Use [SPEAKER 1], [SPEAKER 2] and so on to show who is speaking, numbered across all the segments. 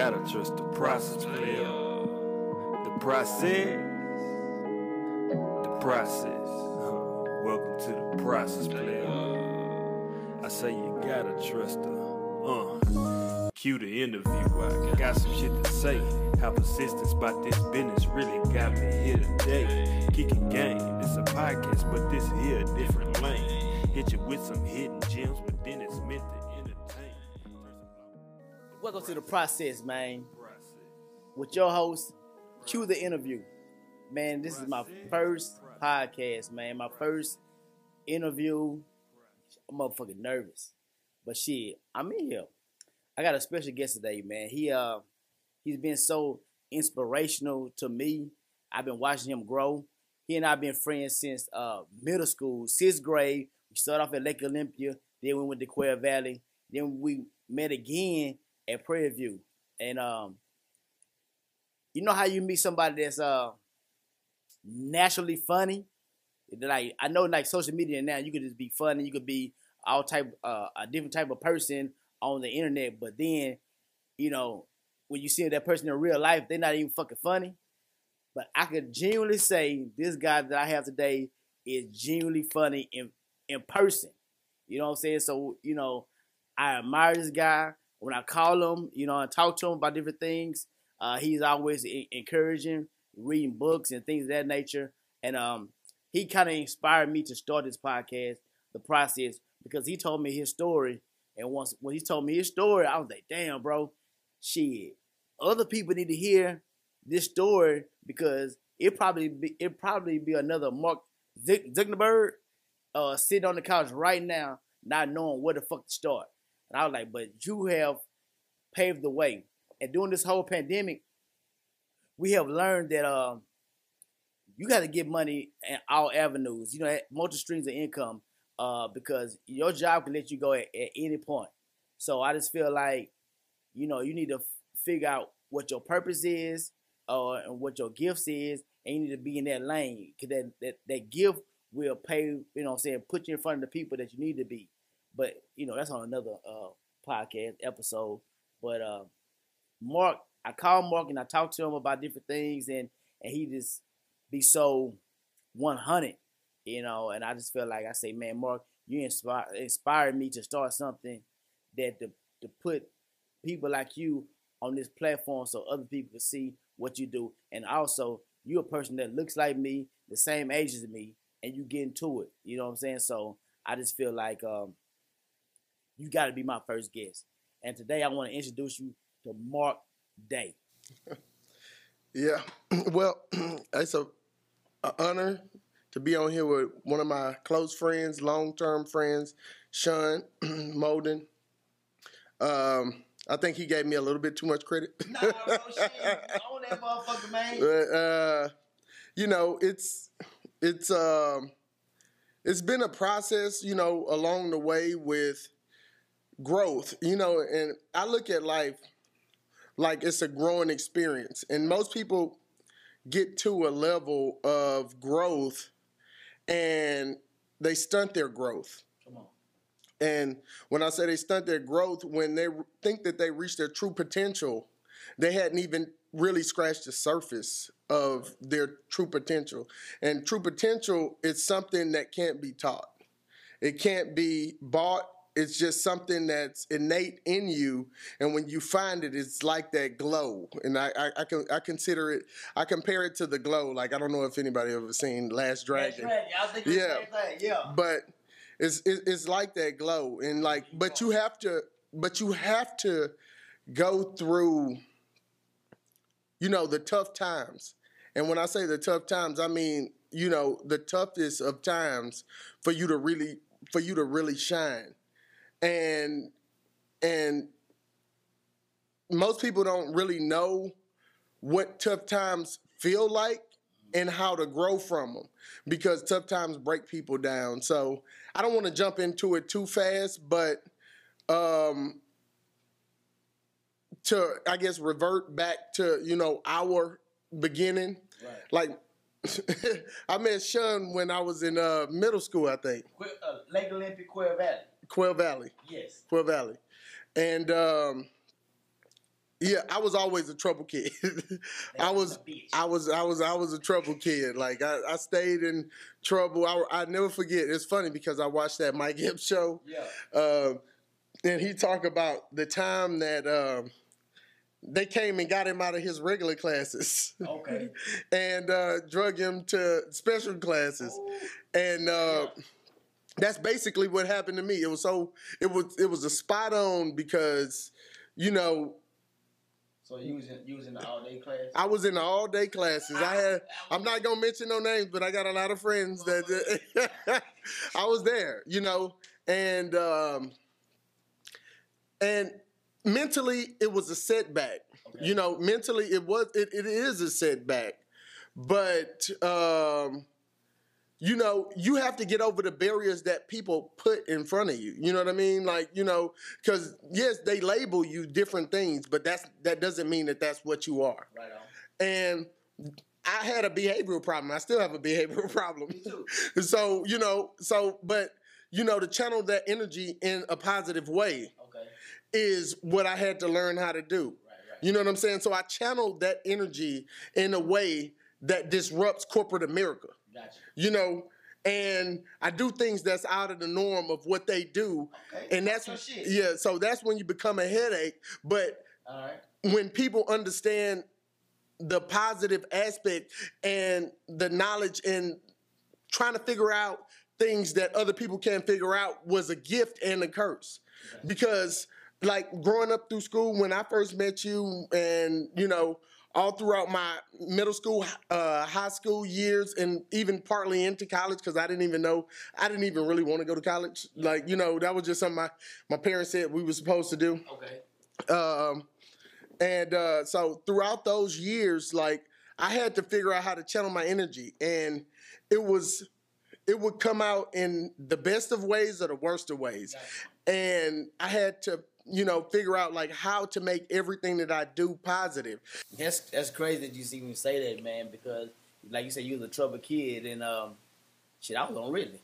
[SPEAKER 1] gotta trust the process, player. The process. The process. Welcome to the process, player. I say you gotta trust the uh. Q the interview. I got some shit to say. How persistence about this business really got me here today. Kicking game. It's a podcast, but this here a different lane. Hit you with some hidden gems, then it's entertain.
[SPEAKER 2] Welcome to the process, man. With your host, Q the interview. Man, this is my first podcast, man. My first interview. I'm motherfucking nervous. But shit, I'm in here. I got a special guest today, man. He uh he's been so inspirational to me. I've been watching him grow. He and I've been friends since uh middle school, sixth grade. We started off at Lake Olympia, then we went to Quail Valley, then we met again at Prairie View. And um you know how you meet somebody that's uh naturally funny? Like I know like social media now you could just be funny, you could be all type uh, a different type of person on the internet, but then, you know, when you see that person in real life, they're not even fucking funny. But I could genuinely say this guy that I have today is genuinely funny in in person. You know what I'm saying? So, you know, I admire this guy. When I call him, you know, and talk to him about different things, uh, he's always e- encouraging, reading books and things of that nature. And um, he kind of inspired me to start this podcast, the process, because he told me his story. And once when he told me his story, I was like, damn, bro, shit. Other people need to hear this story because it probably be it probably be another Mark Zuck- Zuckerberg uh, sitting on the couch right now, not knowing where the fuck to start. And I was like, but you have paved the way. And during this whole pandemic, we have learned that um, you got to get money in all avenues. You know, multi streams of income uh, because your job can let you go at, at any point. So I just feel like, you know, you need to f- figure out what your purpose is uh, and what your gifts is, and you need to be in that lane because that, that, that gift will pay, you know I'm saying, put you in front of the people that you need to be. But, you know, that's on another uh, podcast episode. But uh, Mark, I call Mark and I talk to him about different things, and, and he just be so 100 you know. And I just feel like I say, man, Mark, you inspire inspired me to start something that to to put people like you on this platform so other people can see what you do, and also you're a person that looks like me, the same age as me, and you get into it. You know what I'm saying? So I just feel like um, you got to be my first guest. And today I want to introduce you to Mark Day.
[SPEAKER 3] Yeah, well, it's a, a honor to be on here with one of my close friends, long term friends, Sean Molden. Um, I think he gave me a little bit too much credit.
[SPEAKER 2] Nah, bro, shit, own that motherfucker, man.
[SPEAKER 3] But, uh, you know, it's it's um, it's been a process, you know, along the way with growth, you know, and I look at life like it's a growing experience, and most people get to a level of growth and they stunt their growth.
[SPEAKER 2] Come on.
[SPEAKER 3] And when I say they stunt their growth, when they think that they reach their true potential, they hadn't even really scratched the surface of their true potential. And true potential is something that can't be taught. It can't be bought. It's just something that's innate in you, and when you find it, it's like that glow. And I, I, I can I consider it. I compare it to the glow. Like I don't know if anybody ever seen Last Dragon.
[SPEAKER 2] I was
[SPEAKER 3] Yeah.
[SPEAKER 2] the same thing. Yeah.
[SPEAKER 3] but it's it- it's like that glow and like but you have to but you have to go through you know the tough times and when i say the tough times i mean you know the toughest of times for you to really for you to really shine and and most people don't really know what tough times feel like and how to grow from them because tough times break people down. So I don't want to jump into it too fast, but um, to I guess revert back to you know our beginning.
[SPEAKER 2] Right.
[SPEAKER 3] Like I met Sean when I was in uh, middle school, I think,
[SPEAKER 2] uh, Lake Olympia, Quail Valley.
[SPEAKER 3] Quail Valley.
[SPEAKER 2] Yes.
[SPEAKER 3] Quail Valley. And um, Yeah, I was always a trouble kid. I was, I was, I was, I was a trouble kid. Like I, I stayed in trouble. I, I never forget. It's funny because I watched that Mike Epps show.
[SPEAKER 2] Yeah.
[SPEAKER 3] Uh, and he talked about the time that um, they came and got him out of his regular classes.
[SPEAKER 2] Okay.
[SPEAKER 3] and uh, drug him to special classes. And uh, that's basically what happened to me. It was so it was it was a spot on because you know
[SPEAKER 2] So you was in you was in the all day class.
[SPEAKER 3] I was in the all day classes. I had I'm not gonna mention no names, but I got a lot of friends that I was there, you know, and um, and mentally it was a setback.
[SPEAKER 2] Okay.
[SPEAKER 3] You know, mentally it was it, it is a setback, but um, you know you have to get over the barriers that people put in front of you. You know what I mean? Like you know, because yes, they label you different things, but that's that doesn't mean that that's what you are
[SPEAKER 2] Right on.
[SPEAKER 3] and I had a behavioral problem. I still have a behavioral problem.
[SPEAKER 2] too.
[SPEAKER 3] so, you know, so but you know, to channel that energy in a positive way
[SPEAKER 2] Okay.
[SPEAKER 3] is what I had to learn how to do.
[SPEAKER 2] Right, right.
[SPEAKER 3] You know what I'm saying? So I channeled that energy in a way that disrupts corporate America.
[SPEAKER 2] Gotcha.
[SPEAKER 3] You know, and I do things that's out of the norm of what they do.
[SPEAKER 2] Okay.
[SPEAKER 3] And that's
[SPEAKER 2] shit.
[SPEAKER 3] yeah, so that's when you become a headache. But
[SPEAKER 2] All right.
[SPEAKER 3] when people understand the positive aspect and the knowledge and trying to figure out things that other people can't figure out was a gift and a curse because like growing up through school when i first met you and you know all throughout my middle school uh, high school years and even partly into college because i didn't even know i didn't even really want to go to college. Like you know that was just something my, my parents said we were supposed to do.
[SPEAKER 2] Okay.
[SPEAKER 3] um, and uh, so throughout those years, like I had to figure out how to channel my energy, and it was it would come out in the best of ways or the worst of ways, and I had to you know figure out like how to make everything that I do positive.
[SPEAKER 2] That's that's crazy that you see me say that, man. Because like you said, you was a trouble kid, and um, shit, I was on Ritalin.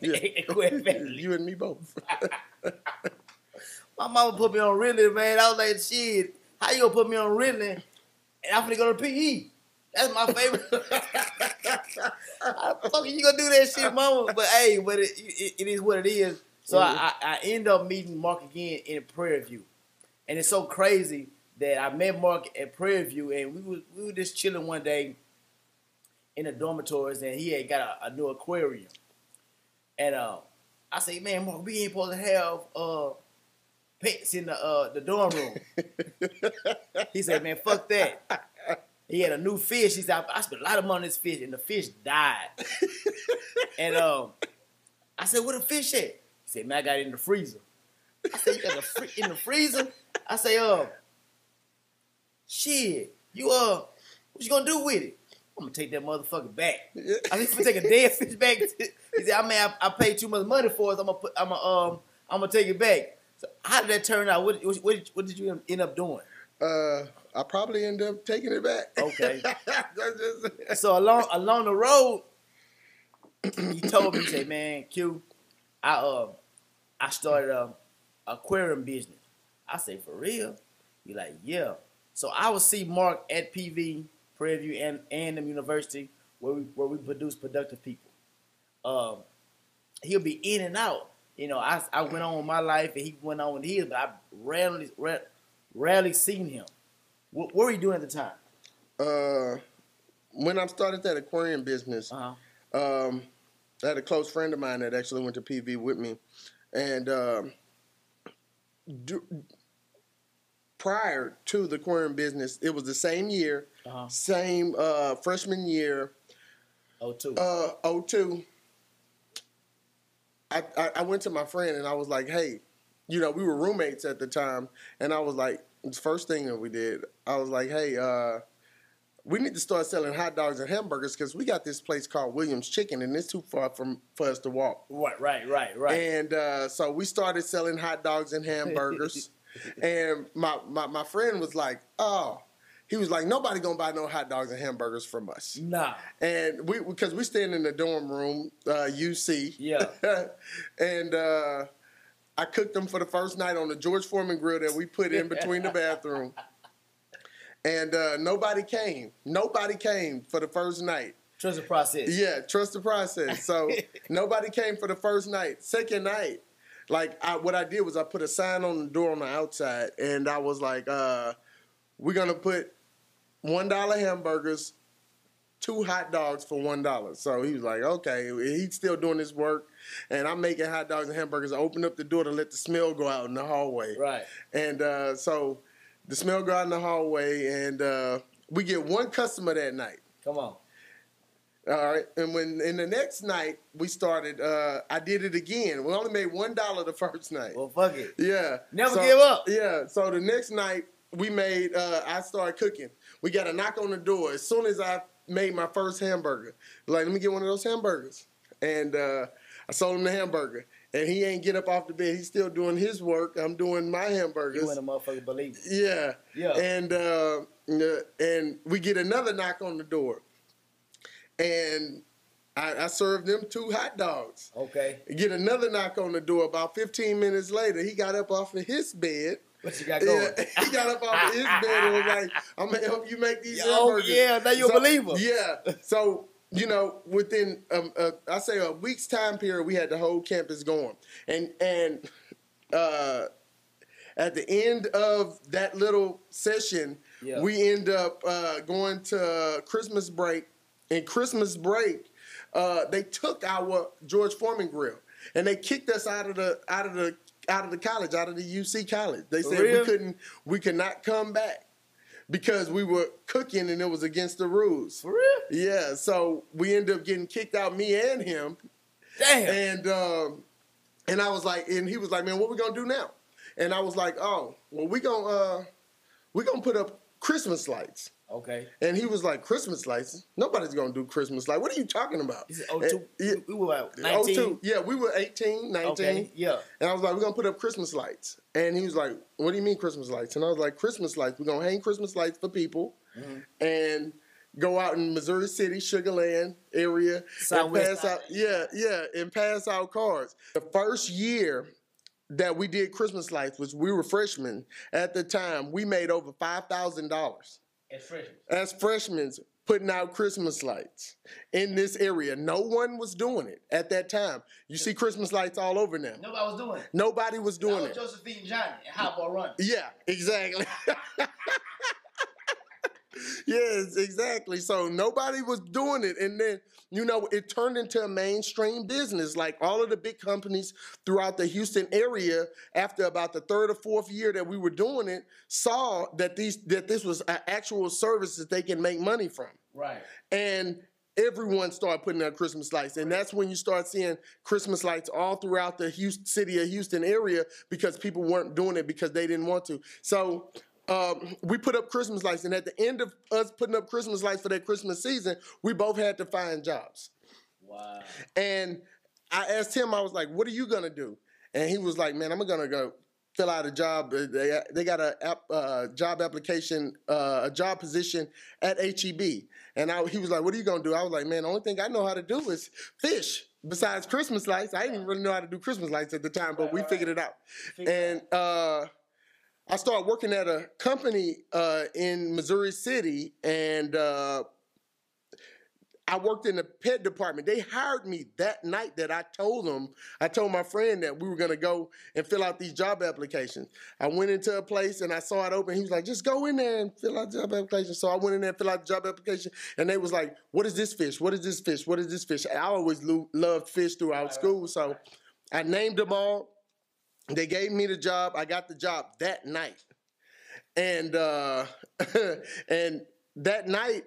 [SPEAKER 3] Yeah. You and me both.
[SPEAKER 2] My mama put me on Ritalin, man. I was like, shit, how you gonna put me on Ritalin? And I'm finna go to PE. That's my favorite. How the fuck you gonna do that shit, mama? But hey, but it, it, it is what it is. So I, I, I end up meeting Mark again in Prairie View. And it's so crazy that I met Mark at Prairie View and we were, we were just chilling one day in the dormitories and he had got a, a new aquarium. And uh, I say, man, Mark, we ain't supposed to have uh, pets in the uh, the dorm room. he said, man, fuck that. He had a new fish. He said, I, I spent a lot of money on this fish, and the fish died. and um, I said, where the fish at? Said, man, I got it in the freezer. I said, you got the in the freezer? I say, uh, shit, you uh, what you gonna do with it? I'm gonna take that motherfucker back. I need to take a dead fish back. He said, I mean, I, I paid too much money for it. I'm gonna put, I'm gonna, um, I'm gonna take it back. So how did that turn out? What, what, what, did, what did you end up doing?
[SPEAKER 3] uh, I probably end up taking it back.
[SPEAKER 2] Okay. So along along the road, he told me, he said, "Man, Q, I uh, I started a aquarium business." I say, "For real?" He like, "Yeah." So I would see Mark at PV, Prairie View, and and the university where we where we produce productive people. Um, he'll be in and out. You know, I I went on with my life and he went on with his, but I rarely ra- rarely seen him. What, what were you doing at the time?
[SPEAKER 3] uh, when I started that aquarium business,
[SPEAKER 2] Uh-huh.
[SPEAKER 3] um, I had a close friend of mine that actually went to PV with me, and um, do, prior to the aquarium business, it was the same year,
[SPEAKER 2] Uh-huh.
[SPEAKER 3] same uh, freshman year,
[SPEAKER 2] Oh, two.
[SPEAKER 3] uh, 02. I, I, I went to my friend and I was like, hey, you know, we were roommates at the time, and I was like, the first thing that we did, I was like, hey, uh, we need to start selling hot dogs and hamburgers because we got this place called Williams Chicken, and it's too far from for us to walk.
[SPEAKER 2] Right, right, right, right.
[SPEAKER 3] And uh, so we started selling hot dogs and hamburgers. and my, my my friend was like, "Oh," he was like, "Nobody gonna buy no hot dogs and hamburgers from us."
[SPEAKER 2] nah.
[SPEAKER 3] And we because we stand in the dorm room, uh, UC.
[SPEAKER 2] Yeah.
[SPEAKER 3] and uh, I cooked them for the first night on the George Foreman grill that we put in between the bathroom. and uh, nobody came. Nobody came for the first night.
[SPEAKER 2] Trust the process.
[SPEAKER 3] Yeah, trust the process. So nobody came for the first night. Second night, like I, what I did was I put a sign on the door on the outside, and I was like, uh, "We're gonna put one dollar hamburgers, two hot dogs for one dollar." So he was like, "Okay." He's still doing his work, and I'm making hot dogs and hamburgers. I opened up the door to let the smell go out in the hallway.
[SPEAKER 2] Right.
[SPEAKER 3] And uh, so the smell go out in the hallway, and uh, we get one customer that night.
[SPEAKER 2] Come on.
[SPEAKER 3] All right, and when in the next night we started, uh, I did it again. We only made one dollar the first night.
[SPEAKER 2] Well, fuck it.
[SPEAKER 3] Yeah,
[SPEAKER 2] Never
[SPEAKER 3] So-
[SPEAKER 2] give up.
[SPEAKER 3] Yeah, so the next night we made. Uh, I started cooking. We got a knock on the door as soon as I made my first hamburger. Like, let me get one of those hamburgers, and uh, I sold him the hamburger. And he ain't get up off the bed. He's still doing his work. I'm doing my hamburgers.
[SPEAKER 2] You and a motherfucker believe it.
[SPEAKER 3] Yeah.
[SPEAKER 2] Yeah.
[SPEAKER 3] And uh, uh, and we get another knock on the door, and I, I served them two hot dogs.
[SPEAKER 2] Okay.
[SPEAKER 3] Get another knock on the door. About 15 minutes later, he got up off of his bed.
[SPEAKER 2] What you got going?
[SPEAKER 3] Yeah, he got up off of his bed and was like, "I'm gonna help you make these
[SPEAKER 2] Oh,
[SPEAKER 3] hamburgers."
[SPEAKER 2] yeah, now you a
[SPEAKER 3] So-
[SPEAKER 2] believer.
[SPEAKER 3] Yeah. So you know, within um, uh, I say a week's time period, we had the whole campus going, and and uh, at the end of that little session,
[SPEAKER 2] Yeah.
[SPEAKER 3] we end up uh, going to Christmas break. And Christmas break, uh, they took our George Foreman grill and they kicked us out of the out of the out of the college, out of the UC college. They said we couldn't we could not come back because we were cooking and it was against the rules.
[SPEAKER 2] For real?
[SPEAKER 3] Yeah, so we ended up getting kicked out, me and him.
[SPEAKER 2] Damn.
[SPEAKER 3] And um, and I was like, and he was like, man, what we gonna do now? And I was like, oh, well, we gonna uh, we gonna put up Christmas lights.
[SPEAKER 2] okay.
[SPEAKER 3] And he was like, Christmas lights? Nobody's gonna do Christmas lights. What are you talking about?
[SPEAKER 2] This is 02.
[SPEAKER 3] And- yeah,
[SPEAKER 2] We were about 19.
[SPEAKER 3] 02. Yeah, we were 18, 19.
[SPEAKER 2] Okay. Yeah.
[SPEAKER 3] And I was like, we're gonna put up Christmas lights. And he was like, What do you mean Christmas lights? And I was like, Christmas lights. We're gonna hang Christmas lights for people
[SPEAKER 2] Mm-hmm.
[SPEAKER 3] and go out in Missouri City, Sugarland area and
[SPEAKER 2] Southwest
[SPEAKER 3] pass out yeah, yeah, and pass out cards. The first year that we did Christmas lights, which we were freshmen at the time, we made over five thousand dollars
[SPEAKER 2] As freshmen.
[SPEAKER 3] as freshmen putting out Christmas lights in this area. No one was doing it at that time. You see Christmas lights all over now.
[SPEAKER 2] Nobody was doing it.
[SPEAKER 3] Nobody was doing
[SPEAKER 2] was
[SPEAKER 3] it.
[SPEAKER 2] Josephine Johnny and Ball Run.
[SPEAKER 3] Yeah, exactly. yes, exactly. So nobody was doing it. And then, you know, it turned into a mainstream business. Like all of the big companies throughout the Houston area, after about the third or fourth year that we were doing it, saw that these that this was an actual service that they can make money from.
[SPEAKER 2] Right.
[SPEAKER 3] And everyone started putting out Christmas lights. And that's when you start seeing Christmas lights all throughout the Houston, city of Houston area because people weren't doing it because they didn't want to. So um, we put up Christmas lights. And at the end of us putting up Christmas lights for that Christmas season, we both had to find jobs.
[SPEAKER 2] Wow.
[SPEAKER 3] And I asked him, I was like, what are you going to do? And he was like, man, I'm going to go fill out a job. They, they got a app, uh, job application, uh, a job position at HEB. And I, he was like, what are you going to do? I was like, man, the only thing I know how to do is fish. Besides Christmas lights, I didn't really know how to do Christmas lights at the time, but
[SPEAKER 2] Right,
[SPEAKER 3] we
[SPEAKER 2] right,
[SPEAKER 3] figured it out.
[SPEAKER 2] Figured
[SPEAKER 3] And uh, I started working at a company uh, in Missouri City, and uh, I worked in the pet department. They hired me that night that I told them, I told my friend that we were gonna go and fill out these job applications. I went into a place and I saw it open. He was like, just go in there and fill out the job application. So I went in there and filled out the job application, and they was like, what is this fish? What is this fish? What is this fish? I always lo- loved fish throughout school, so I named them all. They gave me the job. I got the job that night. And uh and that night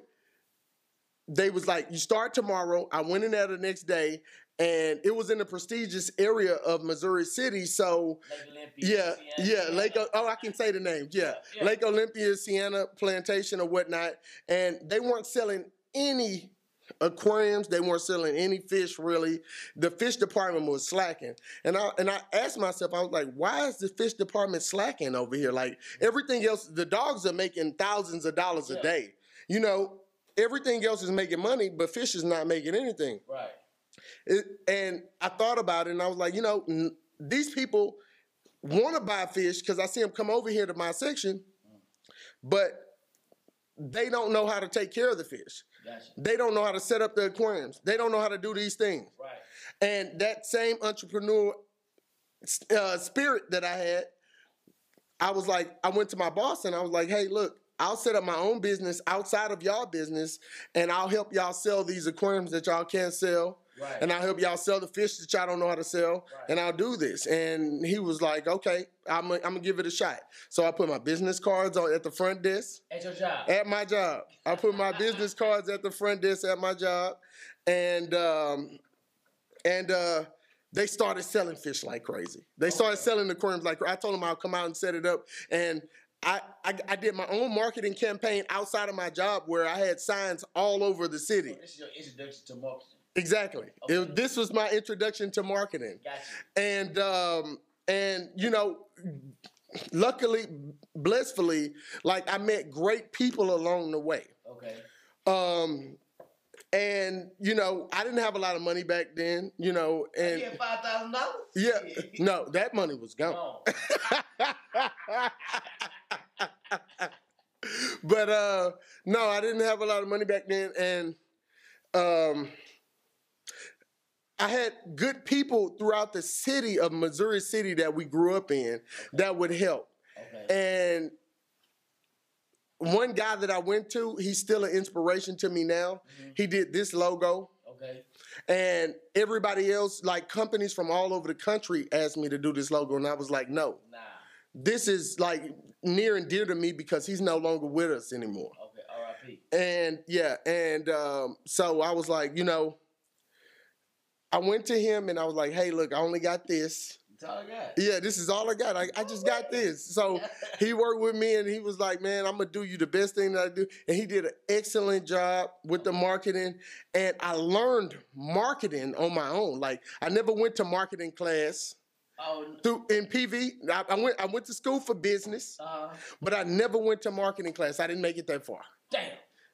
[SPEAKER 3] they was like, you start tomorrow. I went in there the next day and it was in a prestigious area of Missouri City. So
[SPEAKER 2] Lake Olympia.
[SPEAKER 3] yeah, yeah, Lake. Oh, I can say the names. Yeah,
[SPEAKER 2] Yeah.
[SPEAKER 3] Lake Olympia, Sienna Plantation, or whatnot, and they weren't selling any aquariums. They weren't selling any fish really. The fish department was slacking, and I and I asked myself, I was like, why is the fish department slacking over here? Like everything else, the dogs are making thousands of dollars a day. You know, everything else is making money, but fish is not making anything.
[SPEAKER 2] Right.
[SPEAKER 3] It, and I thought about it, and I was like, you know, n- these people want to buy fish because I see them come over here to my section, mm. but they don't know how to take care of the fish.
[SPEAKER 2] Gotcha.
[SPEAKER 3] They don't know how to set up the aquariums. They don't know how to do these things.
[SPEAKER 2] Right.
[SPEAKER 3] And that same entrepreneur uh, spirit that I had, I was like, I went to my boss and I was like, hey, look, I'll set up my own business outside of y'all business and I'll help y'all sell these aquariums that y'all can't sell.
[SPEAKER 2] Right.
[SPEAKER 3] And I'll help y'all sell the fish that y'all don't know how to sell.
[SPEAKER 2] Right.
[SPEAKER 3] And I'll do this. And he was like, okay, I'm going to give it a shot. So I put my business cards on at the front desk
[SPEAKER 2] At your job.
[SPEAKER 3] at my job. I put my business cards at the front desk at my job, and um, and uh, they started selling fish like crazy. They started selling the aquariums like I told them I'll come out and set it up, and I, I I did my own marketing campaign outside of my job where I had signs all over the city.
[SPEAKER 2] This is your introduction to marketing.
[SPEAKER 3] Exactly. It this was my introduction to marketing
[SPEAKER 2] Gotcha.
[SPEAKER 3] and um and you know luckily blissfully like i met great people along the way
[SPEAKER 2] Okay.
[SPEAKER 3] um and you know i didn't have a lot of money back then you know and
[SPEAKER 2] Yeah, five thousand dollars.
[SPEAKER 3] yeah no that money was gone but uh no i didn't have a lot of money back then and um I had good people throughout the city of Missouri City that we grew up in that would help.
[SPEAKER 2] okay.
[SPEAKER 3] And one guy that I went to, he's still an inspiration to me now. He did this logo.
[SPEAKER 2] Okay.
[SPEAKER 3] And everybody else, like companies from all over the country, asked me to do this logo. And I was like, no,
[SPEAKER 2] Nah.
[SPEAKER 3] this is like near and dear to me because he's no longer with us anymore.
[SPEAKER 2] Okay. R.I.P.
[SPEAKER 3] And yeah, and um, so I was like, you know, I went to him and I was like, hey, look, I only got this.
[SPEAKER 2] That's all I got.
[SPEAKER 3] Yeah, this is all I got. I, I just got this. So he worked with me and he was like, man, I'm gonna do you the best thing that I do. And he did an excellent job with the marketing. And I learned marketing on my own. Like I never went to marketing class
[SPEAKER 2] Oh.
[SPEAKER 3] through in PV. I, I went I went to school for business,
[SPEAKER 2] Uh.
[SPEAKER 3] but I never went to marketing class. I didn't make it that far.
[SPEAKER 2] Damn.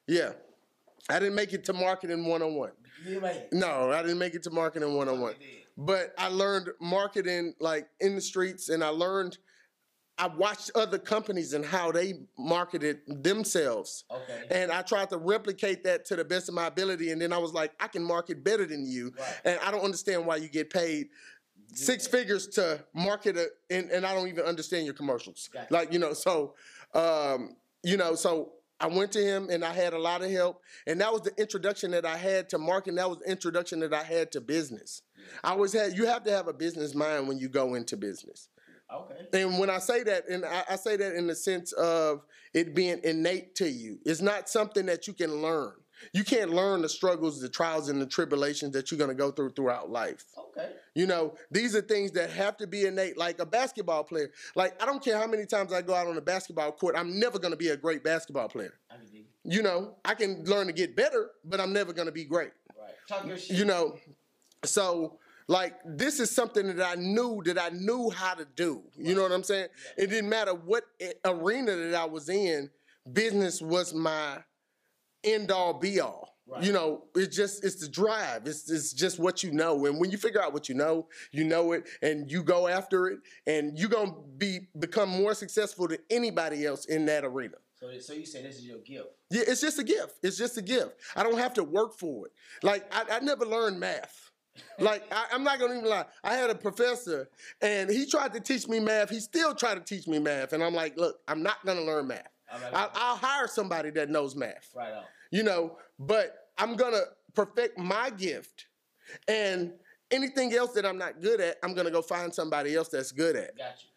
[SPEAKER 3] Yeah. I didn't make it to marketing 101.
[SPEAKER 2] You made it.
[SPEAKER 3] No, I didn't make it to marketing 101.
[SPEAKER 2] You did.
[SPEAKER 3] But I learned marketing like in the streets and I learned I watched other companies and how they marketed themselves.
[SPEAKER 2] Okay.
[SPEAKER 3] And I tried to replicate that to the best of my ability. And then I was like, I can market better than you.
[SPEAKER 2] Right.
[SPEAKER 3] And I don't understand why you get paid six figures to market a, and, and I don't even understand your commercials.
[SPEAKER 2] Gotcha.
[SPEAKER 3] Like, you know, so um, you know, so I went to him and I had a lot of help. And that was the introduction that I had to marketing. That was the introduction that I had to business. I always had you have to have a business mind when you go into business.
[SPEAKER 2] Okay.
[SPEAKER 3] And when I say that, and I, I say that in the sense of it being innate to you, it's not something that you can learn. You can't learn the struggles, the trials, and the tribulations that you're going to go through throughout life.
[SPEAKER 2] Okay.
[SPEAKER 3] You know, these are things that have to be innate, like a basketball player. Like, I don't care how many times I go out on a basketball court, I'm never going to be a great basketball player.
[SPEAKER 2] I can dig it.
[SPEAKER 3] You know, I can learn to get better, but I'm never going to be great
[SPEAKER 2] Right. Talk your shit.
[SPEAKER 3] you know so like this is something that i knew that i knew how to do you know what i'm saying it didn't matter what arena that i was in business was my end all be all
[SPEAKER 2] Right.
[SPEAKER 3] you know it's just it's the drive it's, it's just what you know and when you figure out what you know you know it and you go after it and you're gonna be become more successful than anybody else in that arena
[SPEAKER 2] So, so you say this is your gift?
[SPEAKER 3] yeah, it's just a gift. It's just a gift. I don't have to work for it. Like I, I never learned math. Like I, I'm not gonna even lie. I had a professor, and he tried to teach me math. He still tried to teach me math, and I'm like, look, I'm not gonna learn math.
[SPEAKER 2] Right.
[SPEAKER 3] I'll, I'll hire somebody that knows math.
[SPEAKER 2] right on.
[SPEAKER 3] You know, but I'm gonna perfect my gift, and anything else that I'm not good at, I'm gonna go find somebody else that's good at.
[SPEAKER 2] Got you.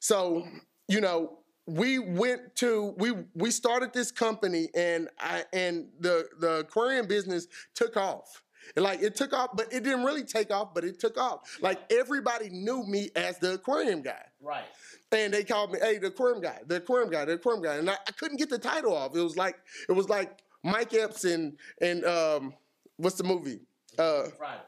[SPEAKER 3] So, you know, we went to we we started this company and I and the the aquarium business took off. And, Like it took off, but it didn't really take off, but it took off. Like everybody knew me as the aquarium guy.
[SPEAKER 2] Right.
[SPEAKER 3] And they called me, hey, the aquarium guy, the aquarium guy, the aquarium guy. And I, I couldn't get the title off. It was like it was like Mike Epps and and um what's the movie? Uh
[SPEAKER 2] Friday.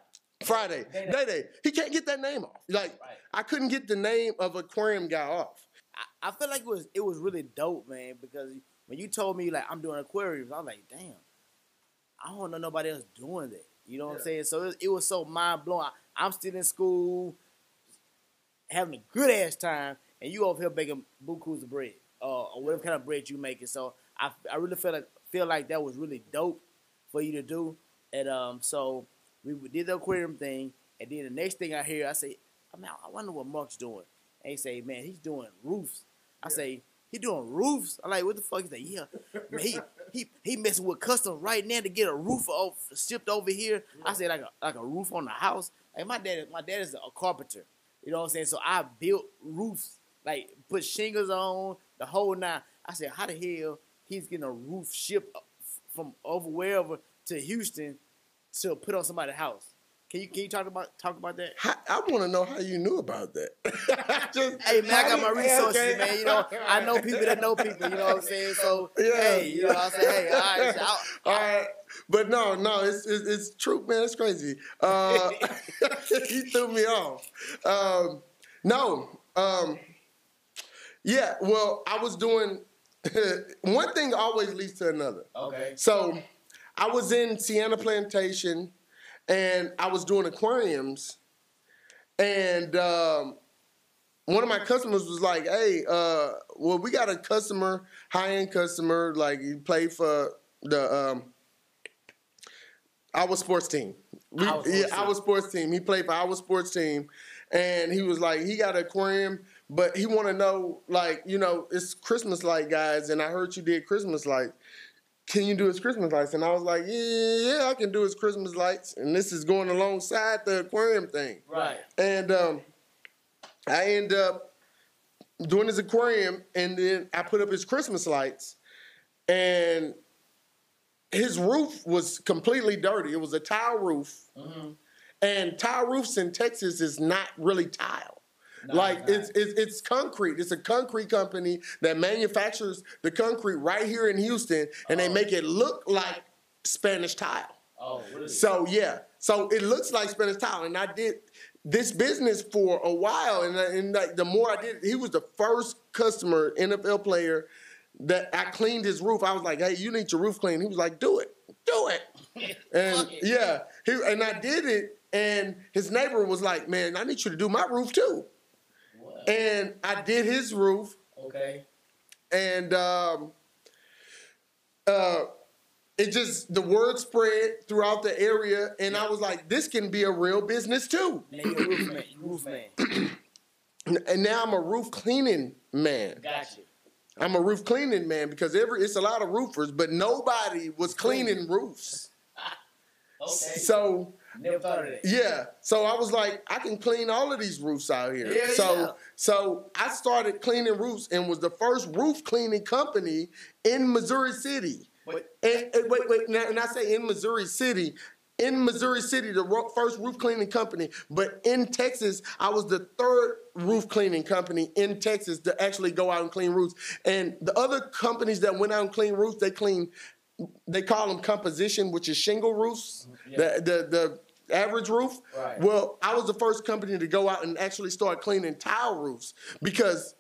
[SPEAKER 3] Friday.
[SPEAKER 2] Day
[SPEAKER 3] Day Day. He can't get that name off. Like
[SPEAKER 2] Right.
[SPEAKER 3] I couldn't get the name of aquarium guy off.
[SPEAKER 2] I, I feel like it was it was really dope, man, because when you told me like I'm doing aquariums, I was like, damn, I don't know nobody else doing that. You know what I'm saying? So it, it was so mind blowing. I'm still in school, having a good ass time, and you over here making bukus of bread. uh, or whatever kind of bread you making. So I, I really feel like feel like that was really dope for you to do. And um, so we did the aquarium thing, and then the next thing I hear, I say, I mean, I wonder what Mark's doing. And he say, man, he's doing roofs. I say, he doing roofs? I'm like, what the fuck? He say, yeah, man, he he he messing with custom right now to get a roof of, shipped over here. I say like a like a roof on the house. Like my dad, my dad is a carpenter. You know what I'm saying? So I built roofs, like put shingles on the whole nine. I said, how the hell he's getting a roof shipped from over wherever to Houston to put on somebody's house? Can you can you talk about talk about that?
[SPEAKER 3] How, I want to know how you knew about that.
[SPEAKER 2] Just, hey man, I got my resources, okay. man. You know, I know people that know people. You know what I'm saying? So yeah. hey, you know, what I say, hey, all right, so
[SPEAKER 3] all right. But no, no, it's it's, it's true, man. It's crazy. Uh, he threw me off. Um, no, um, yeah. Well, I was doing one thing. Always leads to another.
[SPEAKER 2] Okay.
[SPEAKER 3] So I was in Sienna Plantation and I was doing aquariums, and um, one of my customers was like, "Hey, uh, well, we got a customer, high end customer, like you play for the um, our sports team. We, our sports yeah, team. our sports team. He played for our sports team, and he was like, he got an aquarium." But he want to know, like, you know, it's Christmas light, guys, and I heard you did Christmas light can you do his Christmas lights? And I was like, yeah, yeah, I can do his Christmas lights. And this is going alongside the aquarium thing.
[SPEAKER 2] Right.
[SPEAKER 3] And um, I end up doing his aquarium, and then I put up his Christmas lights, and his roof was completely dirty. It was a tile roof. Mm-hmm. And tile roofs in Texas is not really tile. No, like it's, it's it's concrete. It's a concrete company that manufactures the concrete right here in Houston, and oh. they make it look like Spanish tile.
[SPEAKER 2] Oh, really?
[SPEAKER 3] So yeah, so it looks like Spanish tile, and I did this business for a while, and and like the more I did, he was the first customer NFL player that I cleaned his roof. I was like, hey, you need your roof cleaned. He was like, do it, do it, and yeah, he and I did it. And his neighbor was like, "Man, I need you to do my roof too." And I did his roof.
[SPEAKER 2] Okay.
[SPEAKER 3] And um, uh, it just the word spread throughout the area, and I was like, this can be a real business too.
[SPEAKER 2] Now you're a roof man. Roof man.
[SPEAKER 3] and now I'm a roof cleaning man.
[SPEAKER 2] Gotcha.
[SPEAKER 3] I'm a roof cleaning man because every it's a lot of roofers, but nobody was cleaning roofs.
[SPEAKER 2] okay.
[SPEAKER 3] So
[SPEAKER 2] Never thought of that.
[SPEAKER 3] Yeah. So I was like, I can clean all of these roofs out here.
[SPEAKER 2] Yeah,
[SPEAKER 3] so
[SPEAKER 2] yeah.
[SPEAKER 3] so I started cleaning roofs and was the first roof cleaning company in Missouri City.
[SPEAKER 2] Wait,
[SPEAKER 3] and, and wait, wait. Now, and I say in Missouri City. In Missouri City, the ro- first roof cleaning company, but in Texas, I was the third roof cleaning company in Texas to actually go out and clean roofs. And the other companies that went out and clean roofs, they clean they call them composition, which is shingle roofs, yeah. the, the the average roof.
[SPEAKER 2] Right.
[SPEAKER 3] Well, I was the first company to go out and actually start cleaning tile roofs because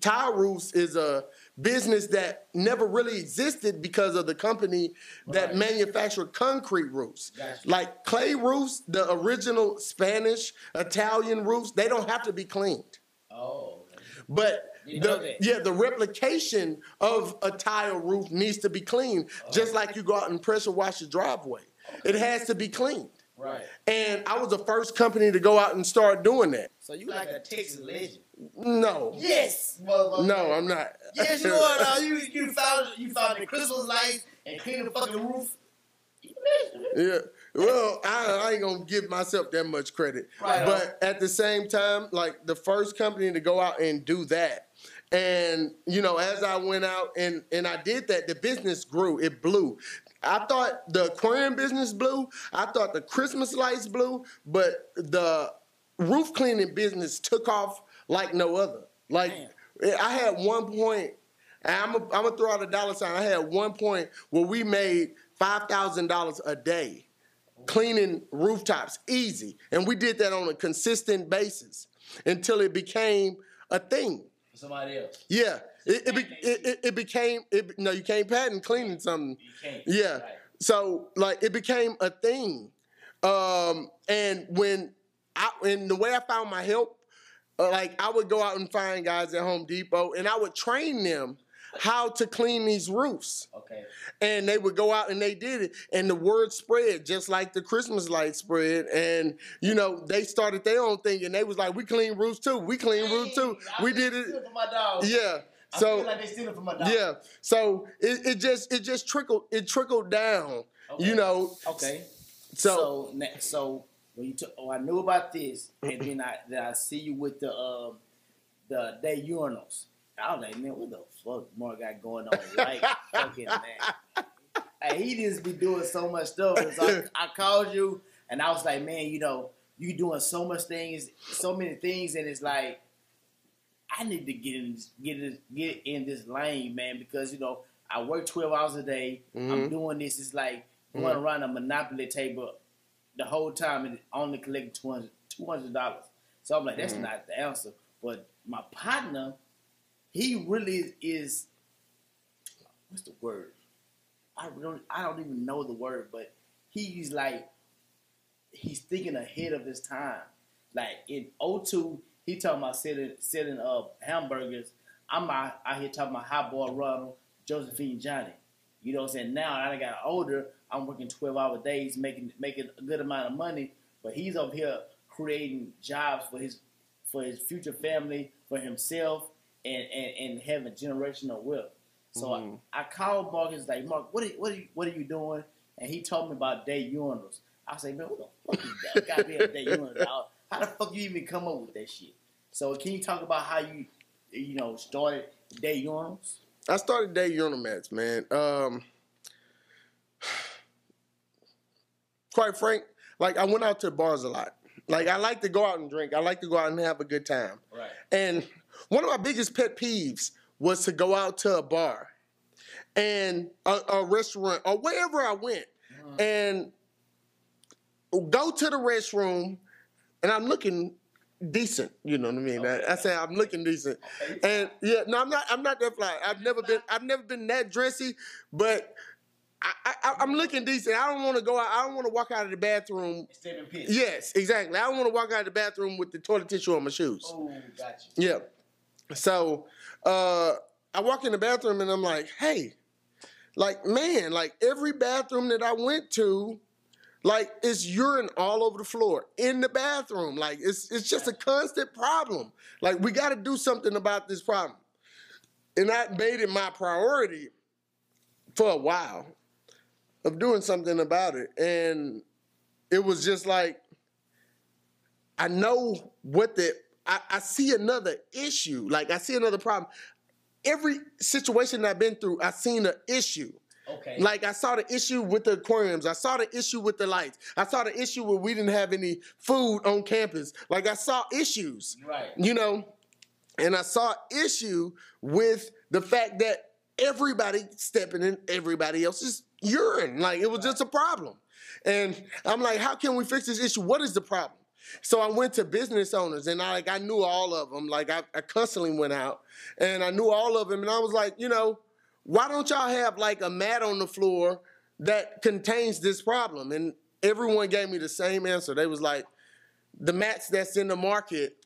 [SPEAKER 3] tile roofs is a business that never really existed because of the company that right. manufactured concrete roofs.
[SPEAKER 2] Gotcha.
[SPEAKER 3] Like clay roofs, the original Spanish, Italian roofs, they don't have to be cleaned.
[SPEAKER 2] Oh.
[SPEAKER 3] But the, yeah, the replication of a tile roof needs to be cleaned, oh. just like you go out and pressure wash your driveway. Okay. It has to be cleaned.
[SPEAKER 2] Right.
[SPEAKER 3] And I was the first company to go out and start doing that.
[SPEAKER 2] So you like a Texas legend?
[SPEAKER 3] No.
[SPEAKER 2] Yes.
[SPEAKER 3] No, I'm not.
[SPEAKER 2] Yes, you are. Now. You you found you found the Christmas lights and cleaned the fucking roof.
[SPEAKER 3] Yeah. Well, I, I, ain't gonna give myself that much credit.
[SPEAKER 2] Right
[SPEAKER 3] but on. at the same time, like the first company to go out and do that and you know, as I went out and and I did that, the business grew. It blew. I thought the aquarium business blew. I thought the Christmas lights blew, but the roof cleaning business took off like no other. Like. I had one point. I'm gonna throw out a dollar sign. I had one point where we made five thousand dollars a day cleaning rooftops, easy, and we did that on a consistent basis until it became a thing
[SPEAKER 2] for somebody else.
[SPEAKER 3] Yeah. It, it, be, it, it, became it, no you can't patent cleaning something yeah right. so like it became a thing um, and when I and the way I found my help uh, like I would go out and find guys at Home Depot, and I would train them how to clean these roofs.
[SPEAKER 2] Okay.
[SPEAKER 3] And they would go out and they did it, and the word spread just like the Christmas light spread. And you know, they started their own thing, and they was like, "We clean roofs too. We clean roofs too.
[SPEAKER 2] I
[SPEAKER 3] We did it."
[SPEAKER 2] For my dog.
[SPEAKER 3] Yeah.
[SPEAKER 2] I
[SPEAKER 3] So
[SPEAKER 2] feel like they stealing from my dog.
[SPEAKER 3] yeah. So it, it just it just trickled it trickled down.
[SPEAKER 2] Okay.
[SPEAKER 3] You know.
[SPEAKER 2] Okay.
[SPEAKER 3] So,
[SPEAKER 2] So so when you took, oh, I knew about this, and then I then I see you with the um the day urinals. I was like, man, what the fuck more got going on right fucking man? Hey, he just be doing so much stuff. So I, I called you, and I was like, man, you know, you doing so much things, so many things, and it's like. I need to get in, get in, get in this lane, man, because you know I work twelve hours a day. I'm
[SPEAKER 3] Mhm.
[SPEAKER 2] doing this. It's like going around a monopoly table the whole time and only collecting two hundred dollars. So I'm like, that's
[SPEAKER 3] Mhm.
[SPEAKER 2] not the answer. But my partner, he really is. What's the word? I don't. I don't even know the word, but he's like, he's thinking ahead of his time. Like in 02, he talking about selling selling up hamburgers. I'm out, out here talking about Hot Boy Ronald, Josephine Johnny. You know what I'm saying? Now I got older, I'm working 12 hour days, making making a good amount of money. But he's up here creating jobs for his for his future family, for himself, and and, and having generational wealth. So
[SPEAKER 3] Mhm.
[SPEAKER 2] I, I called Marcus like, Mark, what are, what are you what are you doing? And he told me about day urinals. I say, man, what the fuck is that? Goddamn day urinals. How the fuck you even come up with that shit? So can you talk about how you you know started day urinals?
[SPEAKER 3] I started day urinal mats, man. Um, quite frank, like I went out to bars a lot. Like I like to go out and drink. I like to go out and have a good time.
[SPEAKER 2] Right.
[SPEAKER 3] And one of my biggest pet peeves was to go out to a bar and a, a restaurant or wherever I went and go to the restroom and I'm looking decent. You know what I mean? I, I say I'm looking decent. And yeah, no, I'm not. I'm not that fly. I've never been. I've never been that dressy, but I, I, I'm looking decent. I don't want to go out. I don't want to walk out of the bathroom. Yes, exactly. I don't want to walk out of the bathroom with the toilet tissue on my shoes.
[SPEAKER 2] Oh, got you.
[SPEAKER 3] Yeah. So uh, I walk in the bathroom and I'm like, hey, like man, like every bathroom that I went to, like it's urine all over the floor in the bathroom. Like it's it's just a constant problem. Like we got to do something about this problem. And I made it my priority for a while of doing something about it. And it was just like I know what the I, I see another issue. Like I see another problem. Every situation I've been through, I've seen an issue.
[SPEAKER 2] Okay.
[SPEAKER 3] Like I saw the issue with the aquariums. I saw the issue with the lights. I saw the issue where we didn't have any food on campus. Like I saw issues,
[SPEAKER 2] right.
[SPEAKER 3] you know, and I saw issue with the fact that everybody stepping in everybody else's urine. Like it was just a problem. And I'm like, how can we fix this issue? What is the problem? So I went to business owners and I like I knew all of them. Like I, I constantly went out and I knew all of them and I was like, you know, why don't y'all have like a mat on the floor that contains this problem? And everyone gave me the same answer. They was like, the mats that's in the market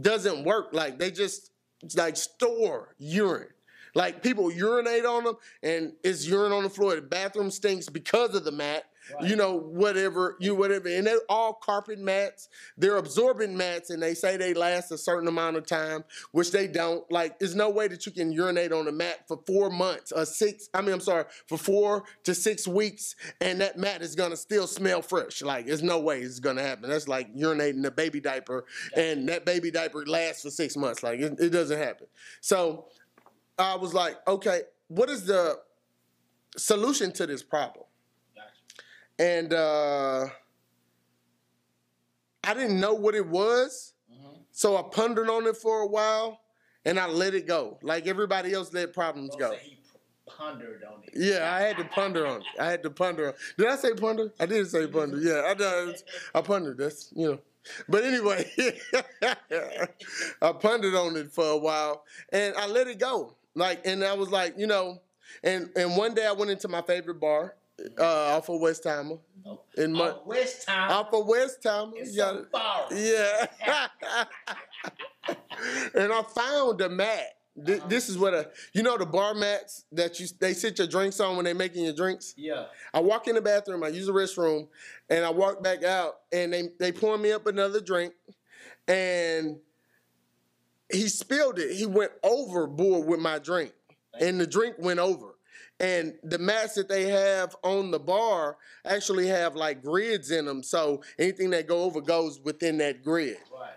[SPEAKER 3] doesn't work. Like they just like store urine. Like people urinate on them and it's urine on the floor. The bathroom stinks because of the mat.
[SPEAKER 2] Right.
[SPEAKER 3] You know, whatever, you whatever. And they're all carpet mats. They're absorbent mats and they say they last a certain amount of time, which they don't. Like, there's no way that you can urinate on a mat for four months or six, I mean, I'm sorry, for four to six weeks and that mat is gonna still smell fresh. Like, there's no way it's gonna happen. That's like urinating a baby diaper and that baby diaper lasts for six months. Like, it, it doesn't happen. So I was like, okay, what is the solution to this problem? And uh, I didn't know what it was.
[SPEAKER 2] Mhm.
[SPEAKER 3] so I pondered on it for a while, and I let it go, like everybody else let problems go.
[SPEAKER 2] he pondered on it.
[SPEAKER 3] Yeah, I had to ponder on it. I had to ponder. On. Did I say ponder? I didn't say ponder. Yeah, I. I pondered. That's you know. But anyway, I pondered on it for a while, and I let it go. Like, and I was like, you know, and and one day I went into my favorite bar, uh, off of Westheimer, in my
[SPEAKER 2] oh, West Town.
[SPEAKER 3] off of Westheimer. Yeah, yeah. and I found a mat. Th-
[SPEAKER 2] Uh-huh.
[SPEAKER 3] This is what a you know the bar mats that you they sit your drinks on when they making your drinks.
[SPEAKER 2] Yeah.
[SPEAKER 3] I walk in the bathroom, I use the restroom, and I walk back out, and they they pour me up another drink, and he spilled it. He went overboard with my drink, and the drink went over. And the mats that they have on the bar actually have like grids in them, so anything that go over goes within that grid.
[SPEAKER 2] Right.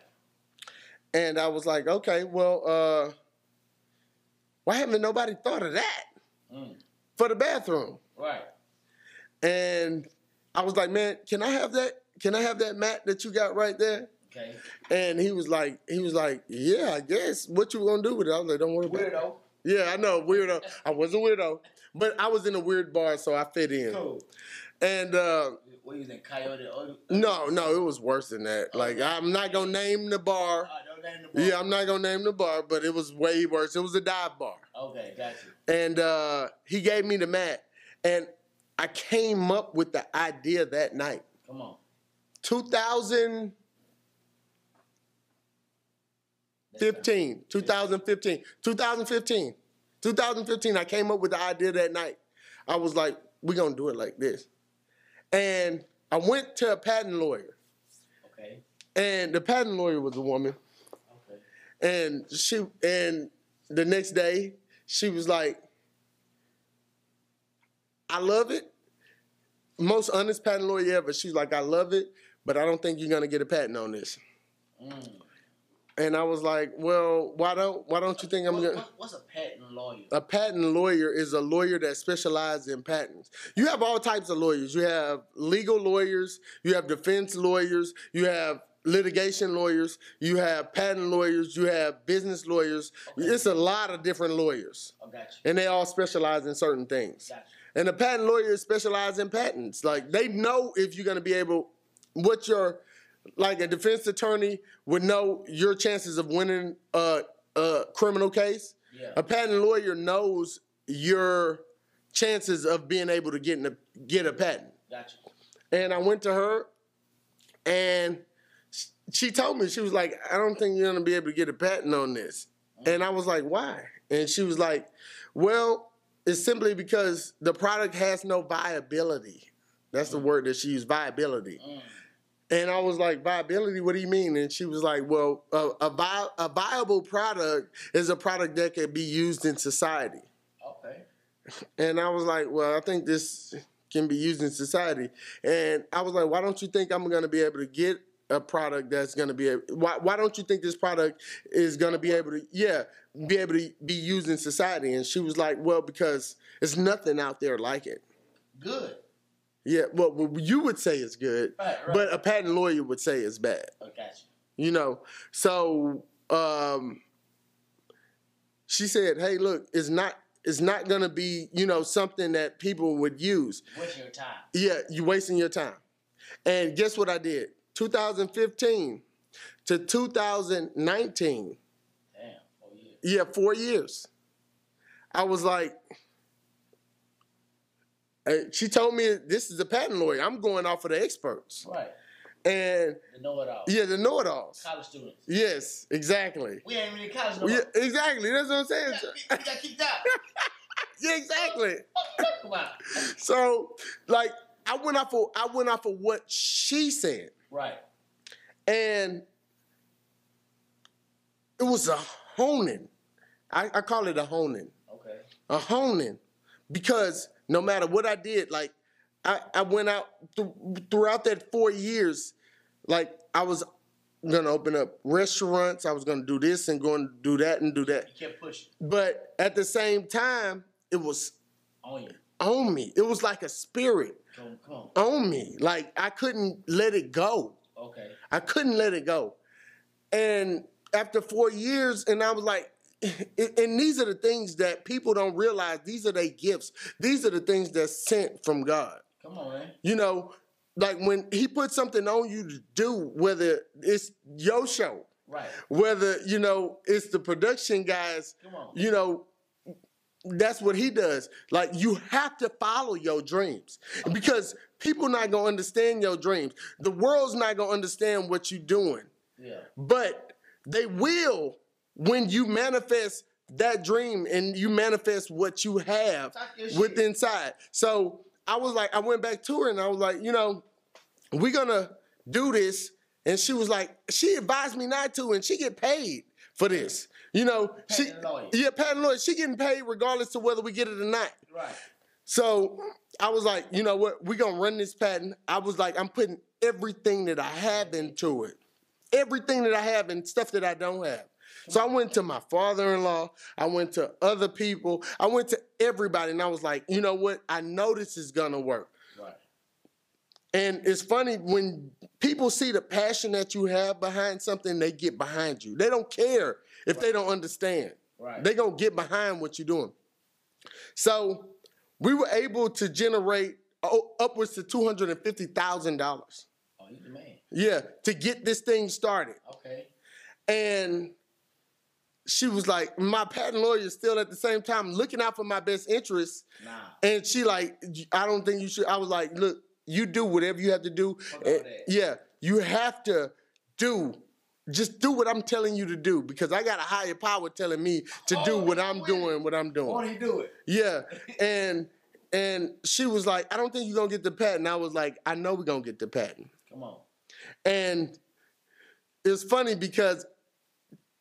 [SPEAKER 3] And I was like, okay, well, uh, why haven't nobody thought of that
[SPEAKER 2] Mm.
[SPEAKER 3] for the bathroom?
[SPEAKER 2] Right.
[SPEAKER 3] And I was like, man, can I have that? Can I have that mat that you got right there?
[SPEAKER 2] Okay.
[SPEAKER 3] And he was like, he was like, yeah, I guess. What you gonna do with it? I was like, don't worry about it.
[SPEAKER 2] Weirdo.
[SPEAKER 3] Yeah, I know, weirdo. I was a weirdo, but I was in a weird bar, so I fit in.
[SPEAKER 2] Cool.
[SPEAKER 3] And uh,
[SPEAKER 2] What you was in Coyote? Oh,
[SPEAKER 3] no, no, it was worse than that. Like, I'm not gonna name the bar.
[SPEAKER 2] Oh, don't name the bar.
[SPEAKER 3] Yeah, I'm not gonna name the bar, but it was way worse. It was a dive bar.
[SPEAKER 2] Okay, gotcha.
[SPEAKER 3] and uh, he gave me the mat, and I came up with the idea that night.
[SPEAKER 2] Come on.
[SPEAKER 3] 2015,
[SPEAKER 2] That's
[SPEAKER 3] 2015, 2015, 2015. I came up with the idea that night. I was like, "We're gonna do it like this," and I went to a patent lawyer,
[SPEAKER 2] Okay.
[SPEAKER 3] and the patent lawyer was a woman.
[SPEAKER 2] Okay.
[SPEAKER 3] And she and the next day she was like, I love it. Most honest patent lawyer ever. She's like, I love it, but I don't think you're gonna get a patent on this.
[SPEAKER 2] Mm.
[SPEAKER 3] And I was like, Well, why don't why don't you think I'm
[SPEAKER 2] What-
[SPEAKER 3] gonna
[SPEAKER 2] what- what's a patent lawyer?
[SPEAKER 3] a patent lawyer is a lawyer that specializes in patents. You have all types of lawyers. You have legal lawyers, you have defense lawyers, you have litigation lawyers, you have patent lawyers, you have business lawyers.
[SPEAKER 2] Okay.
[SPEAKER 3] It's a lot of different lawyers,
[SPEAKER 2] I got you.
[SPEAKER 3] and they all specialize in certain things.
[SPEAKER 2] Got you.
[SPEAKER 3] And the patent lawyers specialize in patents. Like they know if you're going to be able, what your, like a defense attorney would know your chances of winning a, a criminal case.
[SPEAKER 2] Yeah.
[SPEAKER 3] A patent lawyer knows your chances of being able to get in a, get a patent.
[SPEAKER 2] Got you.
[SPEAKER 3] And I went to her, and she told me she was like, "I don't think you're gonna be able to get a patent on this." And I was like, "Why?" And she was like, "Well, it's simply because the product has no viability." That's the word that she used, viability.
[SPEAKER 2] Mm.
[SPEAKER 3] And I was like, viability, what do you mean? And she was like, well, a, a, vi- a viable product is a product that can be used in society.
[SPEAKER 2] Okay.
[SPEAKER 3] And I was like, well, I think this can be used in society. And I was like, why don't you think I'm going to be able to get a product that's going to be able, why, why don't you think this product is going to be able to, yeah, be able to be used in society? And she was like, well, because there's nothing out there like it.
[SPEAKER 2] Good.
[SPEAKER 3] Yeah, well, well, you would say it's good,
[SPEAKER 2] Right, right.
[SPEAKER 3] but a patent lawyer would say it's bad.
[SPEAKER 2] I got you.
[SPEAKER 3] know so um she said hey look it's not it's not gonna be you know something that people would use
[SPEAKER 2] What's your time?
[SPEAKER 3] yeah you're wasting your time and guess what i did 2015 to 2019
[SPEAKER 2] Damn. Oh yeah.
[SPEAKER 3] yeah four years i was like uh, she told me this is a patent lawyer i'm going off of the experts
[SPEAKER 2] Right.
[SPEAKER 3] and
[SPEAKER 2] The know it all.
[SPEAKER 3] yeah the know-it-alls
[SPEAKER 2] College students.
[SPEAKER 3] yes exactly
[SPEAKER 2] We ain't even in college no
[SPEAKER 3] yeah, exactly that's what i'm saying
[SPEAKER 2] We got kicked out.
[SPEAKER 3] Yeah, exactly. So, like, I went off of I went off of what she said,
[SPEAKER 2] Right.
[SPEAKER 3] and it was a honing. I, I call it a honing,
[SPEAKER 2] Okay.
[SPEAKER 3] a honing, because no matter what I did, like, I, I went out th- throughout that four years, like I was gonna open up restaurants, I was gonna do this and going to do that and do that,
[SPEAKER 2] You kept pushing
[SPEAKER 3] but at the same time, it was
[SPEAKER 2] on you.
[SPEAKER 3] on me. It was like a spirit.
[SPEAKER 2] Come, come on.
[SPEAKER 3] on me. Like I couldn't let it go.
[SPEAKER 2] Okay.
[SPEAKER 3] I couldn't let it go. And after four years, and I was like, and these are the things that people don't realize. These are their gifts. These are the things that's sent from God.
[SPEAKER 2] Come on, man.
[SPEAKER 3] You know, like when He puts something on you to do, whether it's your show,
[SPEAKER 2] Right.
[SPEAKER 3] whether you know it's the production guys,
[SPEAKER 2] Come on.
[SPEAKER 3] you know that's what he does like you have to follow your dreams because people not gonna understand your dreams the world's not gonna understand what you're doing
[SPEAKER 2] Yeah.
[SPEAKER 3] but they will when you manifest that dream and you manifest what you have with inside. So I was like, I went back to her and I was like, you know, we're gonna do this. And she was like, she advised me not to, and she get paid for this. You know, she
[SPEAKER 2] Patent lawyer.
[SPEAKER 3] yeah, patent lawyer. She getting paid regardless of whether we get it or not.
[SPEAKER 2] Right.
[SPEAKER 3] So I was like, you know what? We're gonna run this patent. I was like, I'm putting everything that I have into it. Everything that I have and stuff that I don't have. So I went to my father-in-law, I went to other people, I went to everybody, and I was like, you know what? I know this is gonna work.
[SPEAKER 2] Right.
[SPEAKER 3] And it's funny when people see the passion that you have behind something, they get behind you. They don't care if they don't understand.
[SPEAKER 2] Right.
[SPEAKER 3] They gonna get behind what you're doing. So we were able to generate oh, upwards to two hundred and fifty thousand dollars.
[SPEAKER 2] Oh, you the man.
[SPEAKER 3] Yeah, to get this thing started.
[SPEAKER 2] Okay.
[SPEAKER 3] And she was like, my patent lawyer is still at the same time looking out for my best interests.
[SPEAKER 2] Nah.
[SPEAKER 3] And she like, I don't think you should. I was like, look, you do whatever you have to do. And- yeah, you have to do. Just do what I'm telling you to do because I got a higher power telling me to do
[SPEAKER 2] Oh,
[SPEAKER 3] what I'm doing, what I'm doing.
[SPEAKER 2] Won't he do it?
[SPEAKER 3] Yeah, and and she was like, I don't think you're gonna get the patent. I was like, I know we're gonna get the patent.
[SPEAKER 2] Come on.
[SPEAKER 3] And it's funny because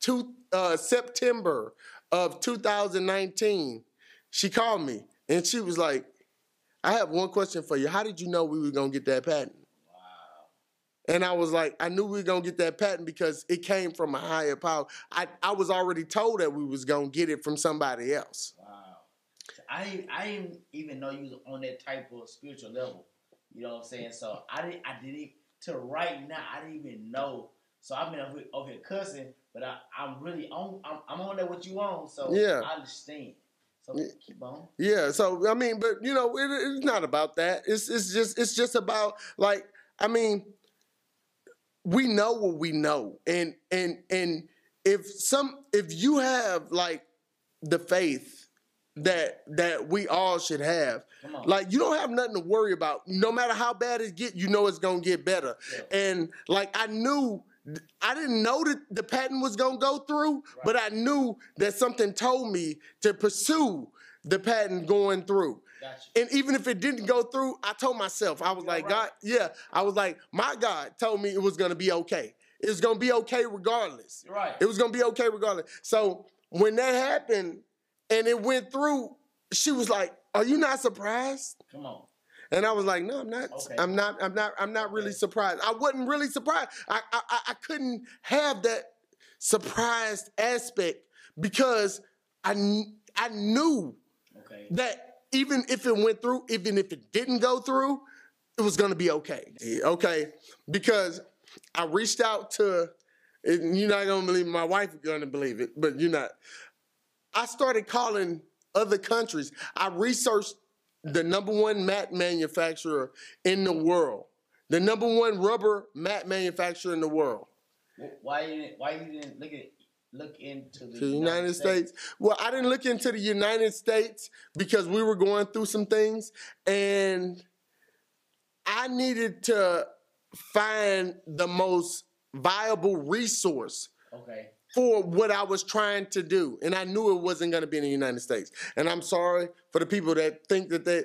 [SPEAKER 3] two, uh, September of 2019, she called me and she was like, I have one question for you. How did you know we were gonna get that patent?
[SPEAKER 2] Wow.
[SPEAKER 3] And I was like, I knew we were gonna get that patent because it came from a higher power. I, I was already told that we was gonna get it from somebody else.
[SPEAKER 2] Wow. I didn't, I didn't even know you was on that type of spiritual level. You know what I'm saying? So I didn't I didn't to right now I didn't even know. So I've been over here cussing, but I, I'm really on I'm, I'm on there what you on, so
[SPEAKER 3] Yeah.
[SPEAKER 2] I understand. So
[SPEAKER 3] Yeah.
[SPEAKER 2] keep on.
[SPEAKER 3] Yeah, so I mean, but you know, it, it's not about that. It's it's just it's just about like I mean, we know what we know, and and and if some if you have like the faith that that we all should have, like you don't have nothing to worry about. No matter how bad it get, you know it's gonna get better.
[SPEAKER 2] Yeah.
[SPEAKER 3] And like I knew. I didn't know that the patent was gonna go through, but I knew that something told me to pursue the patent going through.
[SPEAKER 2] Gotcha.
[SPEAKER 3] And even if it didn't go through, I told myself, I was
[SPEAKER 2] You're
[SPEAKER 3] like,
[SPEAKER 2] right.
[SPEAKER 3] God, yeah, I was like, my God told me it was gonna be okay. It was gonna be okay regardless.
[SPEAKER 2] You're right.
[SPEAKER 3] It was gonna be okay regardless. So when that happened and it went through, she was like, Are you not surprised?
[SPEAKER 2] Come on.
[SPEAKER 3] And I was like, no, I'm not.
[SPEAKER 2] Okay.
[SPEAKER 3] I'm not. I'm not. I'm not really surprised. I wasn't really surprised. I, I I- couldn't have that surprised aspect because I I knew
[SPEAKER 2] Okay.
[SPEAKER 3] that even if it went through, even if it didn't go through, it was gonna be okay. Okay, because I reached out to. and You're not gonna believe. it, My wife is gonna believe it, but you're not. I started calling other countries. I researched the number one mat manufacturer in the world, the number one rubber mat manufacturer in the world,
[SPEAKER 2] Why you didn't why you didn't look at look into the,
[SPEAKER 3] the United States. Well, I didn't look into the United States because we were going through some things, and I needed to find the most viable resource
[SPEAKER 2] Okay.
[SPEAKER 3] For what I was trying to do. And I knew it wasn't going to be in the United States. And I'm sorry for the people that think that they,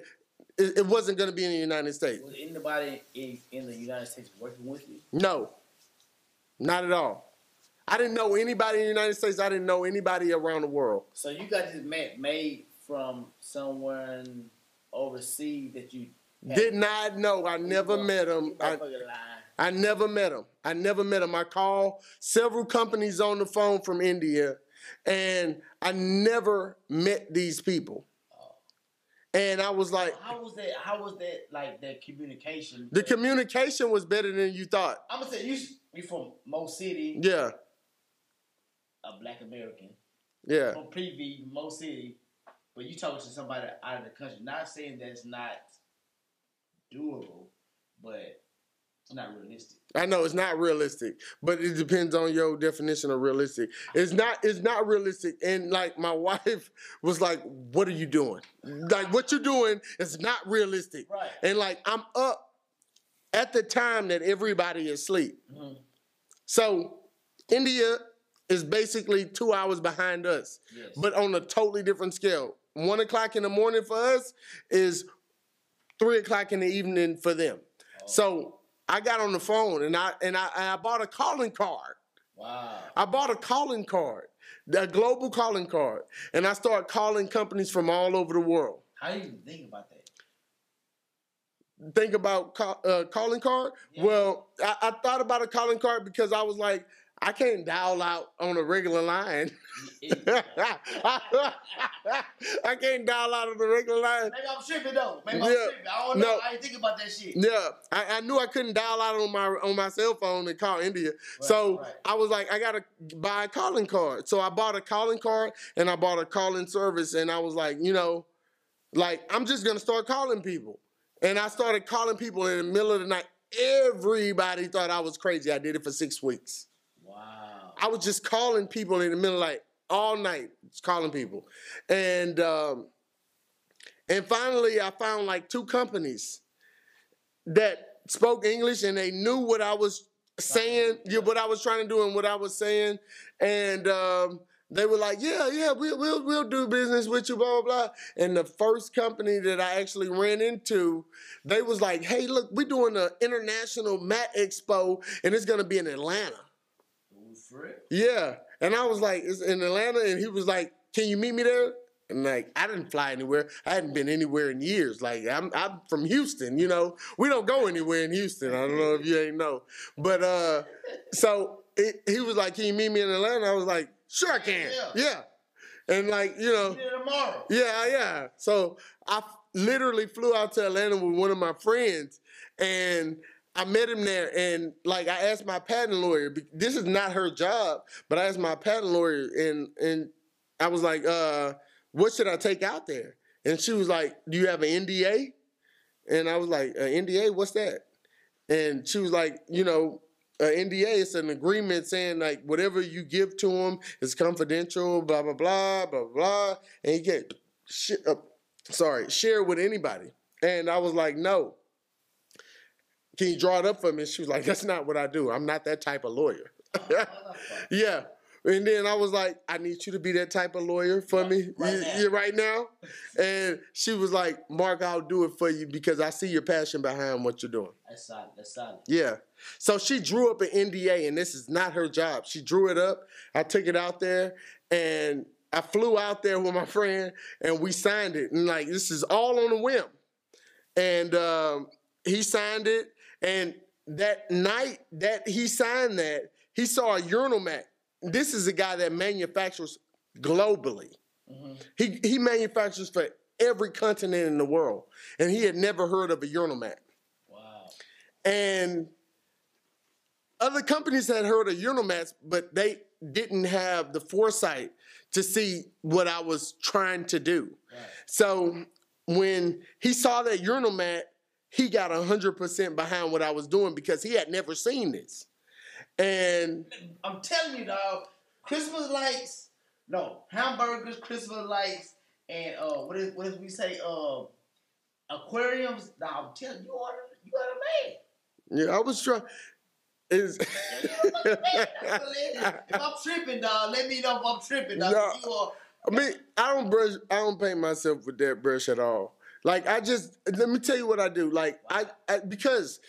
[SPEAKER 3] it, it wasn't going to be in the United States.
[SPEAKER 2] Was anybody in, in the United States working with you?
[SPEAKER 3] No, not at all. I didn't know anybody in the United States. I didn't know anybody around the world.
[SPEAKER 2] So you got this mat made from someone overseas that you
[SPEAKER 3] Did not know. I never met him. I. I never met him. I never met him. I called several companies on the phone from India, and I never met these people. And I was like,
[SPEAKER 2] How was that? How was that like that communication?
[SPEAKER 3] the communication was better than you thought.
[SPEAKER 2] I'm gonna say you you from Mo City,
[SPEAKER 3] Yeah,
[SPEAKER 2] a Black American.
[SPEAKER 3] yeah.
[SPEAKER 2] From PV, Mo City, but you talking to somebody out of the country. Not saying that's not doable, but it's not realistic.
[SPEAKER 3] I know it's not realistic, but it depends on your definition of realistic. It's not. It's not realistic. And like my wife was like, "What are you doing? Like what you're doing is not realistic."
[SPEAKER 2] Right.
[SPEAKER 3] And like I'm up at the time that everybody is asleep.
[SPEAKER 2] Mhm.
[SPEAKER 3] So India, is basically two hours behind us,
[SPEAKER 2] Yes.
[SPEAKER 3] but on a totally different scale. One o'clock in the morning for us is three o'clock in the evening for them. So I got on the phone and I and I, and I bought a calling card.
[SPEAKER 2] Wow.
[SPEAKER 3] I bought a calling card, a global calling card, and I started calling companies from all over the world.
[SPEAKER 2] How do you even think about that?
[SPEAKER 3] think about call, uh, calling card.
[SPEAKER 2] Yeah.
[SPEAKER 3] Well, I, I thought about a calling card because I was like, I can't dial out on a regular line. I can't dial out on the regular line.
[SPEAKER 2] Maybe I'm tripping though. Maybe I'm
[SPEAKER 3] Yeah.
[SPEAKER 2] tripping. I don't know.
[SPEAKER 3] No.
[SPEAKER 2] I didn't think about that shit.
[SPEAKER 3] Yeah, I, I knew I couldn't dial out on my on my cell phone and call India. so
[SPEAKER 2] right.
[SPEAKER 3] I was like, I gotta buy a calling card. So I bought a calling card and I bought a calling service, and I was like, you know, like I'm just gonna start calling people. And I started calling people in the middle of the night. Everybody thought I was crazy. I did it for six weeks. I was just calling people in the middle of night, all night, just calling people. And um, and finally I found like two companies that spoke English and they knew what I was saying, yeah, what I was trying to do and what I was saying. And um, they were like, yeah, yeah, we'll, we'll, we'll do business with you, blah, blah, blah. And the first company that I actually ran into, they was like, hey, look, we're doing an international mat expo and it's going to be in Atlanta.
[SPEAKER 2] Ooh, for real?
[SPEAKER 3] Yeah. And I was like, it's in Atlanta. And he was like, can you meet me there? And like, I didn't fly anywhere. I hadn't been anywhere in years. Like, I'm, I'm from Houston, you know. We don't go anywhere in Houston. I don't know if you ain't know. But uh, so it, he was like, can you meet me in Atlanta? I was like, sure I can.
[SPEAKER 2] Yeah.
[SPEAKER 3] Yeah. And like, you know.
[SPEAKER 2] Tomorrow.
[SPEAKER 3] Yeah, yeah. So I f- literally flew out to Atlanta with one of my friends, and I met him there. And like, I asked my patent lawyer. This is not her job, but I asked my patent lawyer, and and I was like, uh, "What should I take out there?" And she was like, "Do you have an NDA?" And I was like, "An NDA? What's that?" And she was like, "You know." An NDA is an agreement saying like whatever you give to them is confidential, blah blah blah blah blah, and you can't uh, sorry share with anybody. And I was like, no. Can you draw it up for me? She was like, that's not what I do. I'm not that type of lawyer. yeah. And then I was like, I need you to be that type of lawyer for me
[SPEAKER 2] right now.
[SPEAKER 3] you right now. And she was like, Mark, I'll do it for you because I see your passion behind what you're doing.
[SPEAKER 2] That's solid. That's solid.
[SPEAKER 3] Yeah. So she drew up an NDA, and this is not her job. She drew it up. I took it out there, and I flew out there with my friend, and we signed it. And like, this is all on a whim. And um, he signed it, and that night that he signed that, he saw a urinal mat. This is a guy that manufactures globally. Mm-hmm. He he manufactures for every continent in the world, and he had never heard of a urinal mat.
[SPEAKER 2] Wow.
[SPEAKER 3] And other companies had heard of urinal mats, but they didn't have the foresight to see what I was trying to do.
[SPEAKER 2] Right.
[SPEAKER 3] So when he saw that urinal mat, he got 100% behind what I was doing because he had never seen this. And
[SPEAKER 2] I'm telling you, dog. Christmas lights. No hamburgers, Christmas lights, and uh, what is what is we say? Uh, aquariums. Nah, I'm telling you, you are you are the man.
[SPEAKER 3] yeah, I was trying. Is
[SPEAKER 2] You are the man. That's what it is. If I'm tripping, dog, let me know if I'm tripping, dog.
[SPEAKER 3] No. I mean, I don't brush. I don't paint myself with that brush at all. Like I just let me tell you what I do. Like I, I because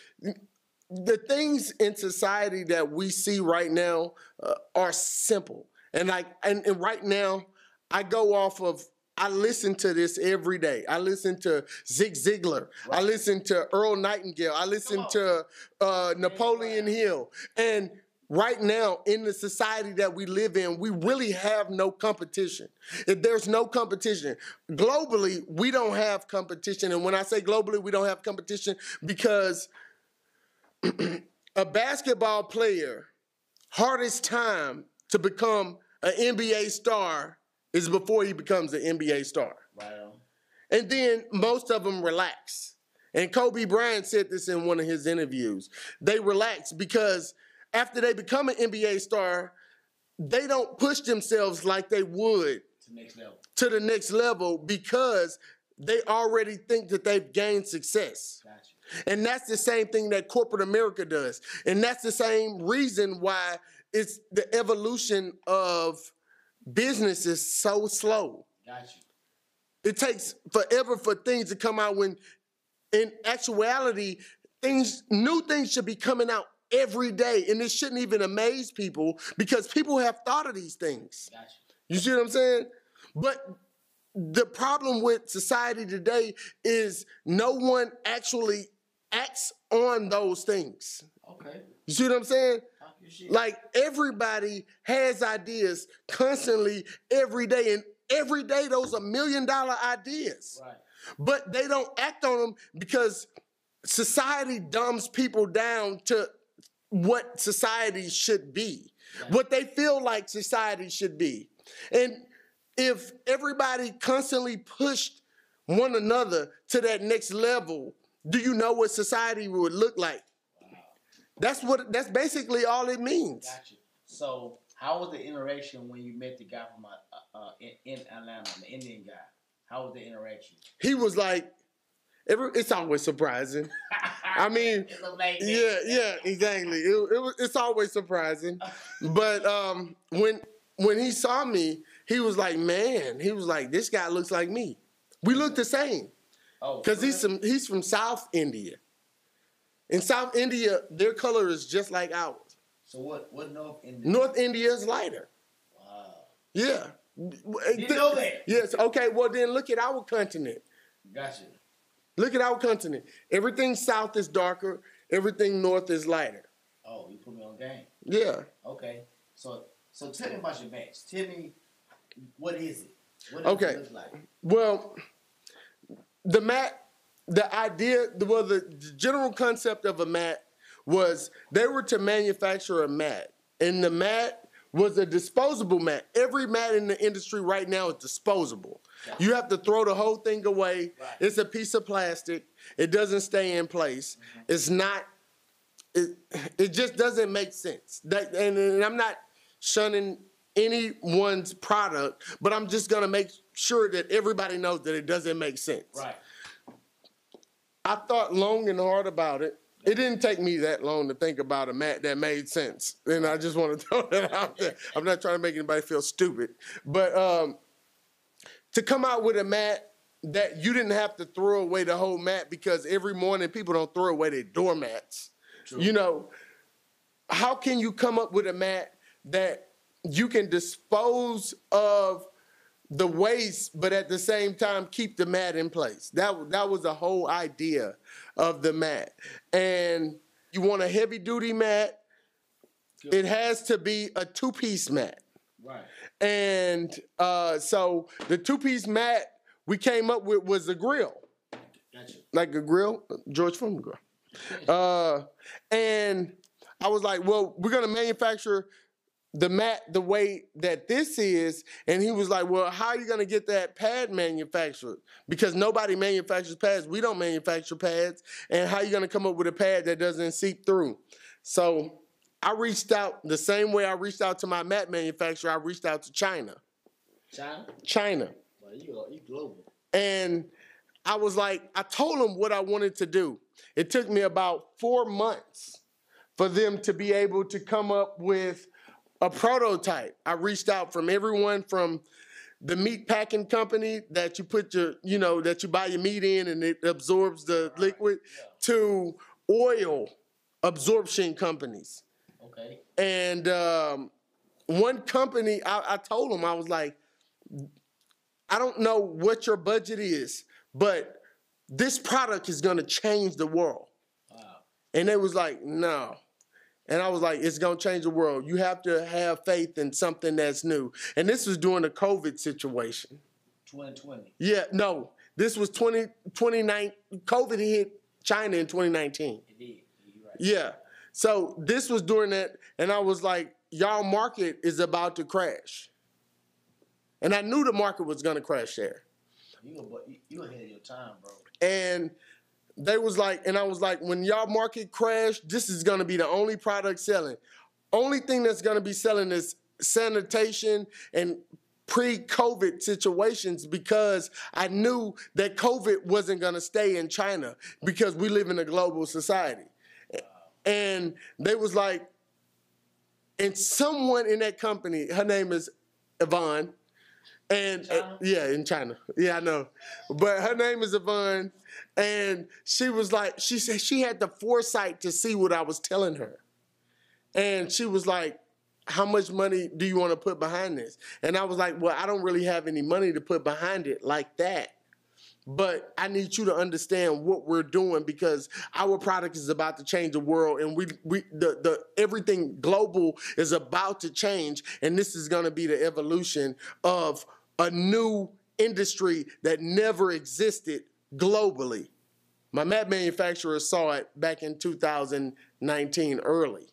[SPEAKER 3] the things in society that we see right now uh, are simple, and like and, and right now I go off of. I listen to this every day. I listen to Zig Ziglar. I listen to Earl Nightingale. I listen to uh, Napoleon Hill. And right now, in the society that we live in, we really have no competition. If there's no competition, globally, we don't have competition. And when I say globally, we don't have competition because a basketball player, hardest time to become an NBA star is before he becomes an NBA star.
[SPEAKER 2] On.
[SPEAKER 3] And then most of them relax. And Kobe Bryant said this in one of his interviews. They relax because after they become an NBA star, they don't push themselves like they would
[SPEAKER 2] To the next level.
[SPEAKER 3] to the next level because they already think that they've gained success.
[SPEAKER 2] Got you.
[SPEAKER 3] And that's the same thing that corporate America does. And that's the same reason why it's the evolution of business is so slow.
[SPEAKER 2] Got you.
[SPEAKER 3] It takes forever for things to come out when in actuality, things new things should be coming out every day. And it shouldn't even amaze people because people have thought of these things.
[SPEAKER 2] Got
[SPEAKER 3] You see what I'm saying? But the problem with society today is no one actually acts on those things.
[SPEAKER 2] you. Okay.
[SPEAKER 3] You see what I'm saying?
[SPEAKER 2] Talk your shit.
[SPEAKER 3] Like everybody has ideas constantly every day, and every day those are million dollar ideas.
[SPEAKER 2] right.
[SPEAKER 3] But they don't act on them because society dumbs people down to what society should be, what they feel like society should be. And if everybody constantly pushed one another to that next level, do you know what society would look like? That's what that's basically all it means.
[SPEAKER 2] Got you. So, how was the interaction when you met the guy from uh, uh, in, in Atlanta, the Indian guy? How was the interaction?
[SPEAKER 3] He was like, every, it's always surprising. I mean, yeah, yeah, exactly. It, it was, it's always surprising, but um, when when he saw me, he was like, "Man," he was like, "This guy looks like me." We look the same
[SPEAKER 2] Oh,
[SPEAKER 3] because he's some he's from South India. In South India, their color is just like ours.
[SPEAKER 2] So what? What North India?
[SPEAKER 3] North India is lighter.
[SPEAKER 2] Wow.
[SPEAKER 3] Yeah.
[SPEAKER 2] You know that.
[SPEAKER 3] Yes. Okay. Well, then look at our continent.
[SPEAKER 2] Gotcha.
[SPEAKER 3] Look at our continent. Everything south is darker. Everything north is lighter.
[SPEAKER 2] Oh, you put me on game.
[SPEAKER 3] Yeah.
[SPEAKER 2] Okay. So, so tell me about your match. Tell me what is it? What
[SPEAKER 3] Okay.
[SPEAKER 2] It look like?
[SPEAKER 3] Well, the mat, the idea, well, the general concept of a mat was they were to manufacture a mat, and the mat was a disposable mat. Every mat in the industry right now is disposable. You have to throw the whole thing away.
[SPEAKER 2] Right.
[SPEAKER 3] It's a piece of plastic. It doesn't stay in place. It's not. It, it just doesn't make sense. That, and, and I'm not shunning anyone's product, but I'm just gonna make sure that everybody knows that it doesn't make sense.
[SPEAKER 2] Right.
[SPEAKER 3] I thought long and hard about it. It didn't take me that long to think about a mat that made sense. And I just want to throw that out there. I'm not trying to make anybody feel stupid. But um, to come out with a mat that you didn't have to throw away the whole mat because every morning people don't throw away their doormats. You know, how can you come up with a mat that you can dispose of the waste, but at the same time keep the mat in place? That that was the whole idea of the mat. And you want a heavy duty mat, it has to be a two piece mat.
[SPEAKER 2] Right.
[SPEAKER 3] And uh, so the two piece mat we came up with was a grill
[SPEAKER 2] Gotcha.
[SPEAKER 3] like a grill, George Foreman grill. Uh, and I was like, well, we're gonna manufacture the mat the way that this is. And he was like, well, how are you gonna get that pad manufactured? Because nobody manufactures pads. We don't manufacture pads. And how are you gonna come up with a pad that doesn't seep through? So I reached out the same way I reached out to my mat manufacturer. I reached out to China.
[SPEAKER 2] China.
[SPEAKER 3] China.
[SPEAKER 2] Well, you are you global.
[SPEAKER 3] And I was like, I told them what I wanted to do. It took me about four months for them to be able to come up with a prototype. I reached out from everyone from the meat packing company that you put your, you know, that you buy your meat in and it absorbs the liquid to oil absorption companies.
[SPEAKER 2] Okay.
[SPEAKER 3] And um, one company, I, I told them, I was like, I don't know what your budget is, but this product is gonna change the world.
[SPEAKER 2] Wow.
[SPEAKER 3] And they was like, no. And I was like, it's gonna change the world. You have to have faith in something that's new. And this was during the COVID situation.
[SPEAKER 2] 2020.
[SPEAKER 3] Yeah, no, this was 20, 29, COVID hit China in 2019.
[SPEAKER 2] It did. Right.
[SPEAKER 3] Yeah. So this was during that, and I was like, y'all market is about to crash. And I knew the market was gonna crash there.
[SPEAKER 2] You go- you you ahead of your time, bro.
[SPEAKER 3] And they was like, and I was like, when y'all market crash, this is gonna be the only product selling. Only thing that's gonna be selling is sanitation and pre-COVID situations because I knew that COVID wasn't gonna stay in China because we live in a global society. And they was like, and someone in that company, her name is Yvonne, and uh, yeah, in China, yeah, I know, but her name is Yvonne, and she was like, she said she had the foresight to see what I was telling her, and she was like. How much money do you want to put behind this? And I was like, Well, I don't really have any money to put behind it like that but I need you to understand what we're doing because our product is about to change the world and we we the, the everything global is about to change and this is going to be the evolution of a new industry that never existed globally. My mat manufacturer saw it back in 2019 early.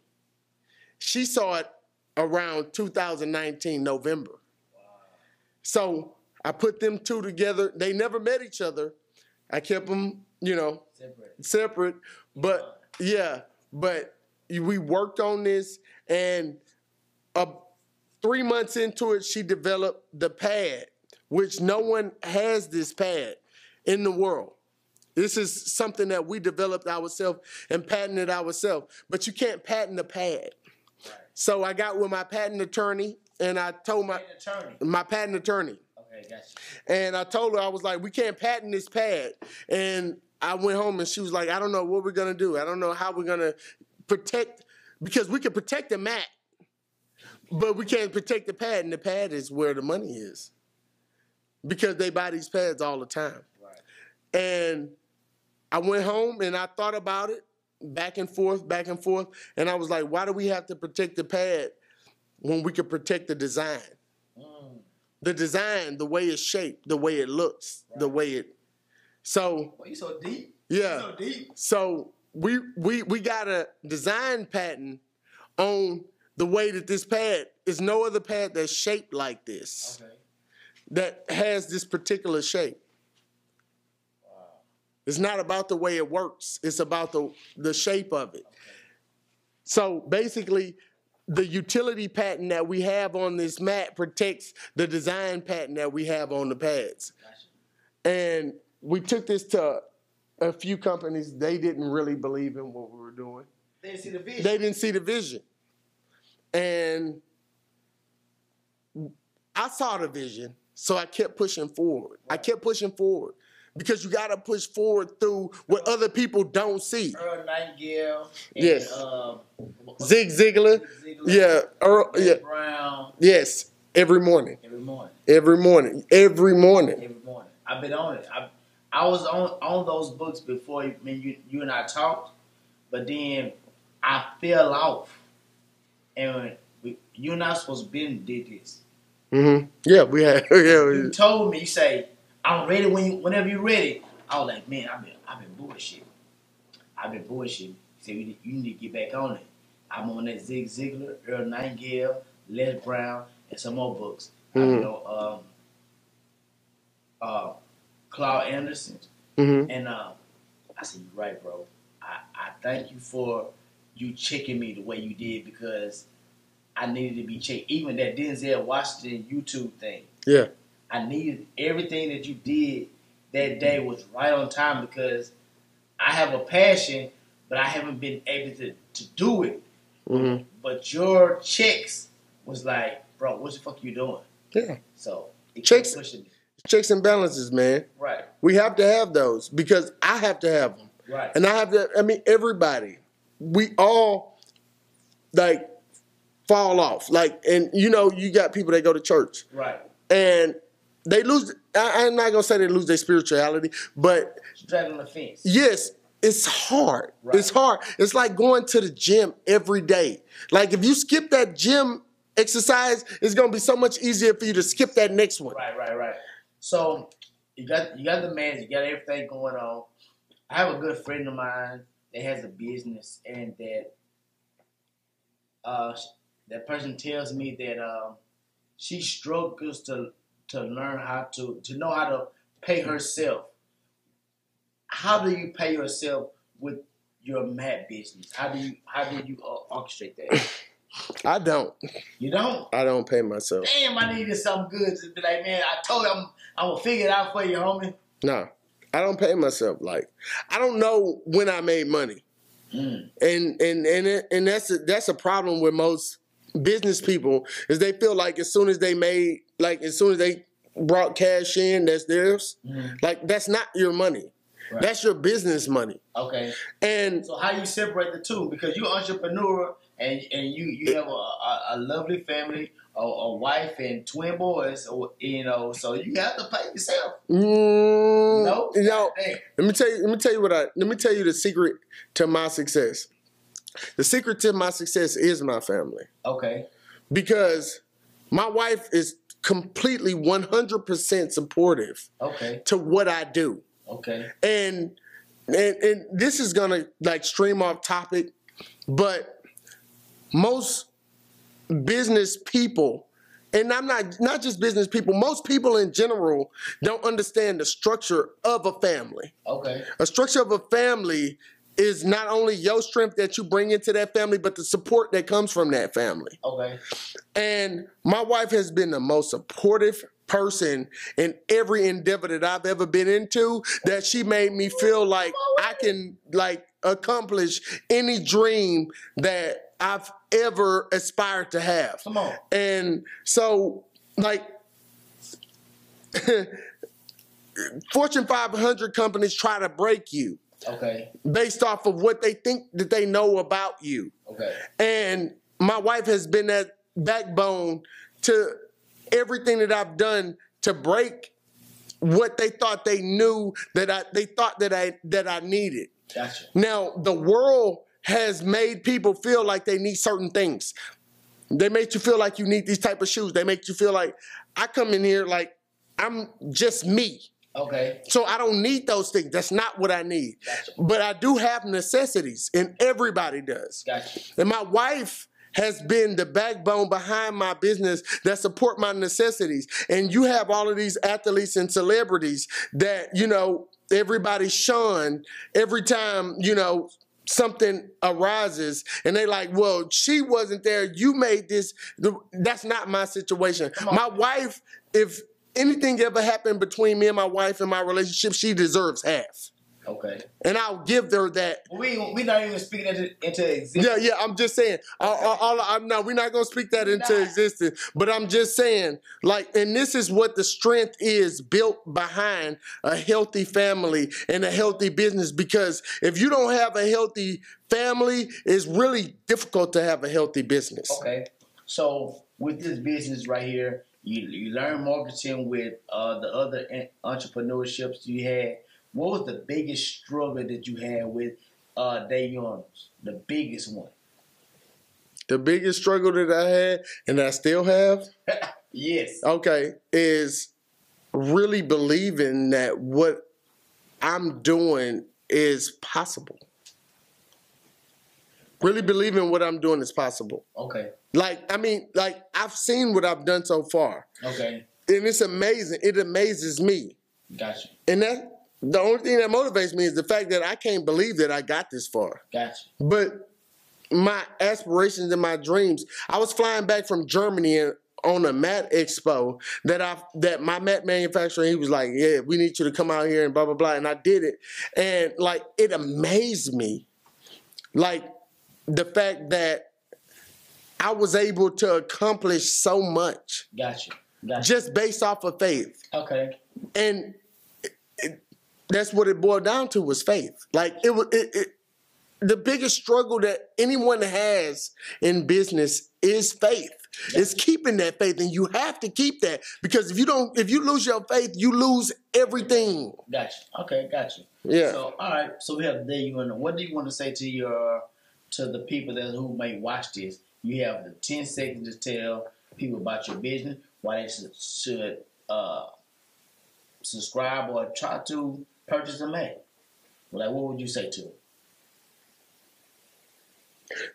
[SPEAKER 3] She saw it around 2019 November. So I put them two together. They never met each other. I kept them, you know,
[SPEAKER 2] Separate.
[SPEAKER 3] separate. But yeah, but we worked on this, and uh, three months into it, she developed the pad, which no one has this pad in the world. This is something that we developed ourselves and patented ourselves. But you can't patent a pad. So I got with my patent attorney, and I told my
[SPEAKER 2] attorney.
[SPEAKER 3] my patent attorney.
[SPEAKER 2] Okay, gotcha.
[SPEAKER 3] And I told her, I was like, we can't patent this pad. And I went home and she was like, I don't know what we're gonna do. I don't know how we're gonna protect because we can protect the mat, but we can't protect the pad, and the pad is where the money is. Because they buy these pads all the time.
[SPEAKER 2] Right.
[SPEAKER 3] And I went home and I thought about it back and forth, back and forth. And I was like, why do we have to protect the pad when we could protect the design? The design, the way it's shaped, the way it looks, the way it. So
[SPEAKER 2] Well, you so deep.
[SPEAKER 3] yeah,
[SPEAKER 2] so deep.
[SPEAKER 3] so we we we got a design patent on the way that this pad is no other pad that's shaped like this
[SPEAKER 2] Okay.
[SPEAKER 3] that has this particular shape. Wow. It's not about the way it works. It's about the the shape of it. Okay. So basically, the utility patent that we have on this mat protects the design patent that we have on the pads. And we took this to a few companies. They didn't really believe in what we were doing.
[SPEAKER 2] They didn't see the vision.
[SPEAKER 3] They didn't see the vision. And I saw the vision, so I kept pushing forward. I kept pushing forward because you got to push forward through what other people don't see.
[SPEAKER 2] Earl Nightingale. And,
[SPEAKER 3] Yes.
[SPEAKER 2] Uh,
[SPEAKER 3] Zig Ziglar,
[SPEAKER 2] Ziegler,
[SPEAKER 3] yeah, Earl, yeah,
[SPEAKER 2] Brown.
[SPEAKER 3] yes, every morning,
[SPEAKER 2] Every morning.
[SPEAKER 3] every morning, every morning.
[SPEAKER 2] Every morning. I've been on it. I I was on on those books before you, when you you and I talked, but then I fell off, and we, you and I supposed to been did this.
[SPEAKER 3] hmm Yeah, we had, yeah,
[SPEAKER 2] You
[SPEAKER 3] we-
[SPEAKER 2] told me you say I'm ready when you whenever you're ready. I was like, man, I've been I've been bullshit. I've been bullshit. He said you need, you need to get back on it. I'm on that Zig Ziglar, Earl Nightingale, Les Brown, and some more books. I
[SPEAKER 3] Mhm.
[SPEAKER 2] know um, uh, Claude Anderson,
[SPEAKER 3] mhm.
[SPEAKER 2] and um, I said, "You're right, bro. I, I thank you for you checking me the way you did because I needed to be checked. Even that Denzel Washington YouTube thing,
[SPEAKER 3] yeah,
[SPEAKER 2] I needed everything that you did that day was right on time because I have a passion, but I haven't been able to, to do it.
[SPEAKER 3] hmm
[SPEAKER 2] But your checks was like, bro, what the fuck you doing?
[SPEAKER 3] yeah.
[SPEAKER 2] So it
[SPEAKER 3] Checks-
[SPEAKER 2] kept pushing me.
[SPEAKER 3] Checks and balances, man.
[SPEAKER 2] Right,
[SPEAKER 3] We have to have those because I have to have them.
[SPEAKER 2] right.
[SPEAKER 3] And I have to, I mean, everybody, we all like fall off. Like, and you know, you got people that go to church
[SPEAKER 2] Right.
[SPEAKER 3] and they lose, I, I'm not going to say they lose their spirituality, but
[SPEAKER 2] Straddling the fence.
[SPEAKER 3] yes, it's hard.
[SPEAKER 2] Right.
[SPEAKER 3] It's hard. It's like going to the gym every day. Like, if you skip that gym exercise, it's going to be so much easier for you to skip that next one.
[SPEAKER 2] Right, right, right. So you got you got the man, you got everything going on. I have a good friend of mine that has a business, and that uh, that person tells me that um, she struggles to to learn how to to know how to pay herself. How do you pay yourself with your mat business? How do you how do you uh, orchestrate that?
[SPEAKER 3] I don't.
[SPEAKER 2] You don't.
[SPEAKER 3] I don't pay myself.
[SPEAKER 2] Damn, I needed something good to be like, man. I told you I'm I'm gonna figure it out for you, homie.
[SPEAKER 3] No, I don't pay myself. Like I don't know when I made money,
[SPEAKER 2] Mm.
[SPEAKER 3] and and and it, and that's a, that's a problem with most business people is they feel like as soon as they made like as soon as they brought cash in, that's theirs. Like that's not your money.
[SPEAKER 2] Mm-hmm. Right.
[SPEAKER 3] That's your business money.
[SPEAKER 2] Okay.
[SPEAKER 3] And
[SPEAKER 2] So how you separate the two? Because you're an entrepreneur and and you you have a, a, a lovely family, a, a wife and twin boys, you know, so you have to pay yourself.
[SPEAKER 3] mm,
[SPEAKER 2] No,
[SPEAKER 3] no, Let me tell you. Let me tell you what I. Let me tell you the secret to my success. The secret to my success is my family
[SPEAKER 2] Okay.
[SPEAKER 3] because my wife is completely 100% supportive
[SPEAKER 2] Okay.
[SPEAKER 3] to what I do.
[SPEAKER 2] Okay.
[SPEAKER 3] And and, and this is gonna like stream off topic, but most business people, and I'm not not just business people, most people in general don't understand the structure of a family.
[SPEAKER 2] Okay.
[SPEAKER 3] A structure of a family is not only your strength that you bring into that family, but the support that comes from that family.
[SPEAKER 2] Okay.
[SPEAKER 3] And my wife has been the most supportive person in every endeavor that I've ever been into that she made me feel like I can like accomplish any dream that I've ever aspired to have.
[SPEAKER 2] Come on.
[SPEAKER 3] And so like Fortune 500 companies try to break you
[SPEAKER 2] Okay.
[SPEAKER 3] based off of what they think that they know about you.
[SPEAKER 2] Okay.
[SPEAKER 3] And my wife has been that backbone to everything that I've done to break what they thought they knew that I they thought that I that I needed.
[SPEAKER 2] Gotcha.
[SPEAKER 3] Now, the world has made people feel like they need certain things. They make you feel like you need these type of shoes. They make you feel like I come in here like I'm just me.
[SPEAKER 2] Okay.
[SPEAKER 3] So I don't need those things. That's not what I need.
[SPEAKER 2] Gotcha.
[SPEAKER 3] But I do have necessities, and everybody does.
[SPEAKER 2] Gotcha.
[SPEAKER 3] And my wife has been the backbone behind my business that support my necessities. And you have all of these athletes and celebrities that, you know, everybody shun every time, you know, something arises and they like, well, she wasn't there. You made this. That's not my situation. My wife, if anything ever happened between me and my wife and my relationship, she deserves half.
[SPEAKER 2] Okay.
[SPEAKER 3] And I'll give her that
[SPEAKER 2] we we not even speaking into, into existence.
[SPEAKER 3] yeah, yeah. I'm just saying. All, all, all- I'm no, we're not gonna speak that into existence. But I'm just saying, like, and this is what the strength is built behind a healthy family and a healthy business. Because if you don't have a healthy family, it's really difficult to have a healthy business.
[SPEAKER 2] Okay. So with this business right here, you you learn marketing with uh, the other en- entrepreneurships you had. What was the biggest struggle that you had with uh, day owners? The biggest one.
[SPEAKER 3] The biggest struggle that I had, and I still have,
[SPEAKER 2] Yes.
[SPEAKER 3] okay, is really believing that what I'm doing is possible. Really believing what I'm doing is possible.
[SPEAKER 2] Okay.
[SPEAKER 3] Like, I mean, like, I've seen what I've done so far,
[SPEAKER 2] Okay.
[SPEAKER 3] and it's amazing. It amazes me.
[SPEAKER 2] Gotcha.
[SPEAKER 3] And that the only thing that motivates me is the fact that I can't believe that I got this far.
[SPEAKER 2] Gotcha.
[SPEAKER 3] But my aspirations and my dreams, I was flying back from Germany and on a mat expo that I that my mat manufacturer he was like, yeah, we need you to come out here and blah blah blah, and I did it, and like it amazed me, like the fact that I was able to accomplish so much
[SPEAKER 2] Gotcha. Gotcha.
[SPEAKER 3] just based off of faith
[SPEAKER 2] Okay.
[SPEAKER 3] and it, it- that's what it boiled down to was faith. Like it was it, it, the biggest struggle that anyone has in business is faith. It's keeping that faith, and you have to keep that because if you don't, if you lose your faith, you lose everything.
[SPEAKER 2] Gotcha. Okay. Gotcha.
[SPEAKER 3] Yeah.
[SPEAKER 2] So all right. So we have there you want. What do you want to say to your to the people that who may watch this? You have the ten seconds to tell people about your business, why they should, uh, subscribe or try to purchase a mat. Like, what would you say to them?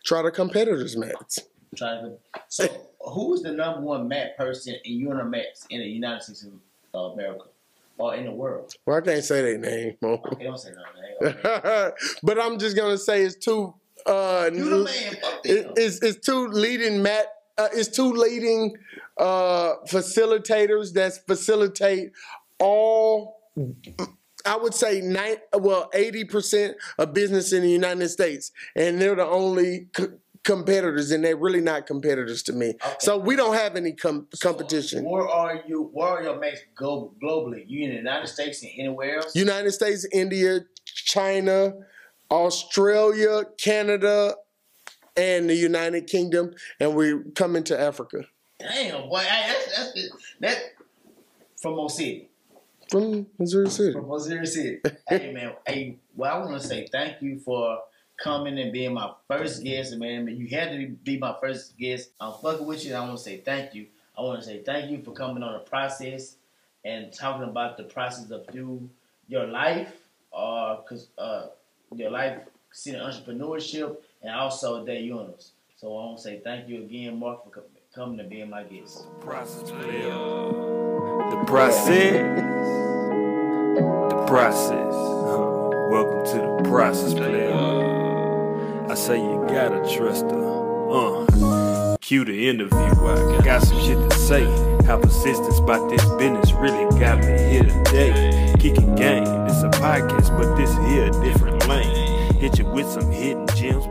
[SPEAKER 3] Try the competitors' mats.
[SPEAKER 2] Try to. So, who is the number one mat person in Unimats in the United States of America or in the world?
[SPEAKER 3] Well, I can't say their name, Mo.
[SPEAKER 2] Okay, don't say nothing. Okay.
[SPEAKER 3] but I'm just gonna say it's two. Uh,
[SPEAKER 2] You the man. Fuck them.
[SPEAKER 3] it's, it's two leading mat uh, it's two leading uh, facilitators that facilitate all I would say nine, well, eighty percent of business in the United States, and they're the only c- competitors, and they're really not competitors to me.
[SPEAKER 2] Okay.
[SPEAKER 3] So we don't have any com- competition.
[SPEAKER 2] Where are you? Where are your mates go globally? You in the United States and anywhere else?
[SPEAKER 3] United States, India, China, Australia, Canada, and the United Kingdom, and we come into Africa
[SPEAKER 2] Damn, boy, that's that's that from Mo
[SPEAKER 3] from Missouri City.
[SPEAKER 2] From Missouri City. hey man, hey, well, I want to say thank you for coming and being my first guest, man. You had to be my first guest. I'm fucking with you. and I want to say thank you. I want to say thank you for coming on the process and talking about the process of through your life, uh, cause uh, your life, seeing entrepreneurship, and also day units. So I want to say thank you again, Mark, for coming to being my guest.
[SPEAKER 1] Process. The process. The process. Welcome to the process player. I say you gotta trust her. Uh. Q the interview. I got some shit to say. How persistence about this business really got me here today. Kicking game. It's a podcast, but this here different. Hit you with some hidden gems,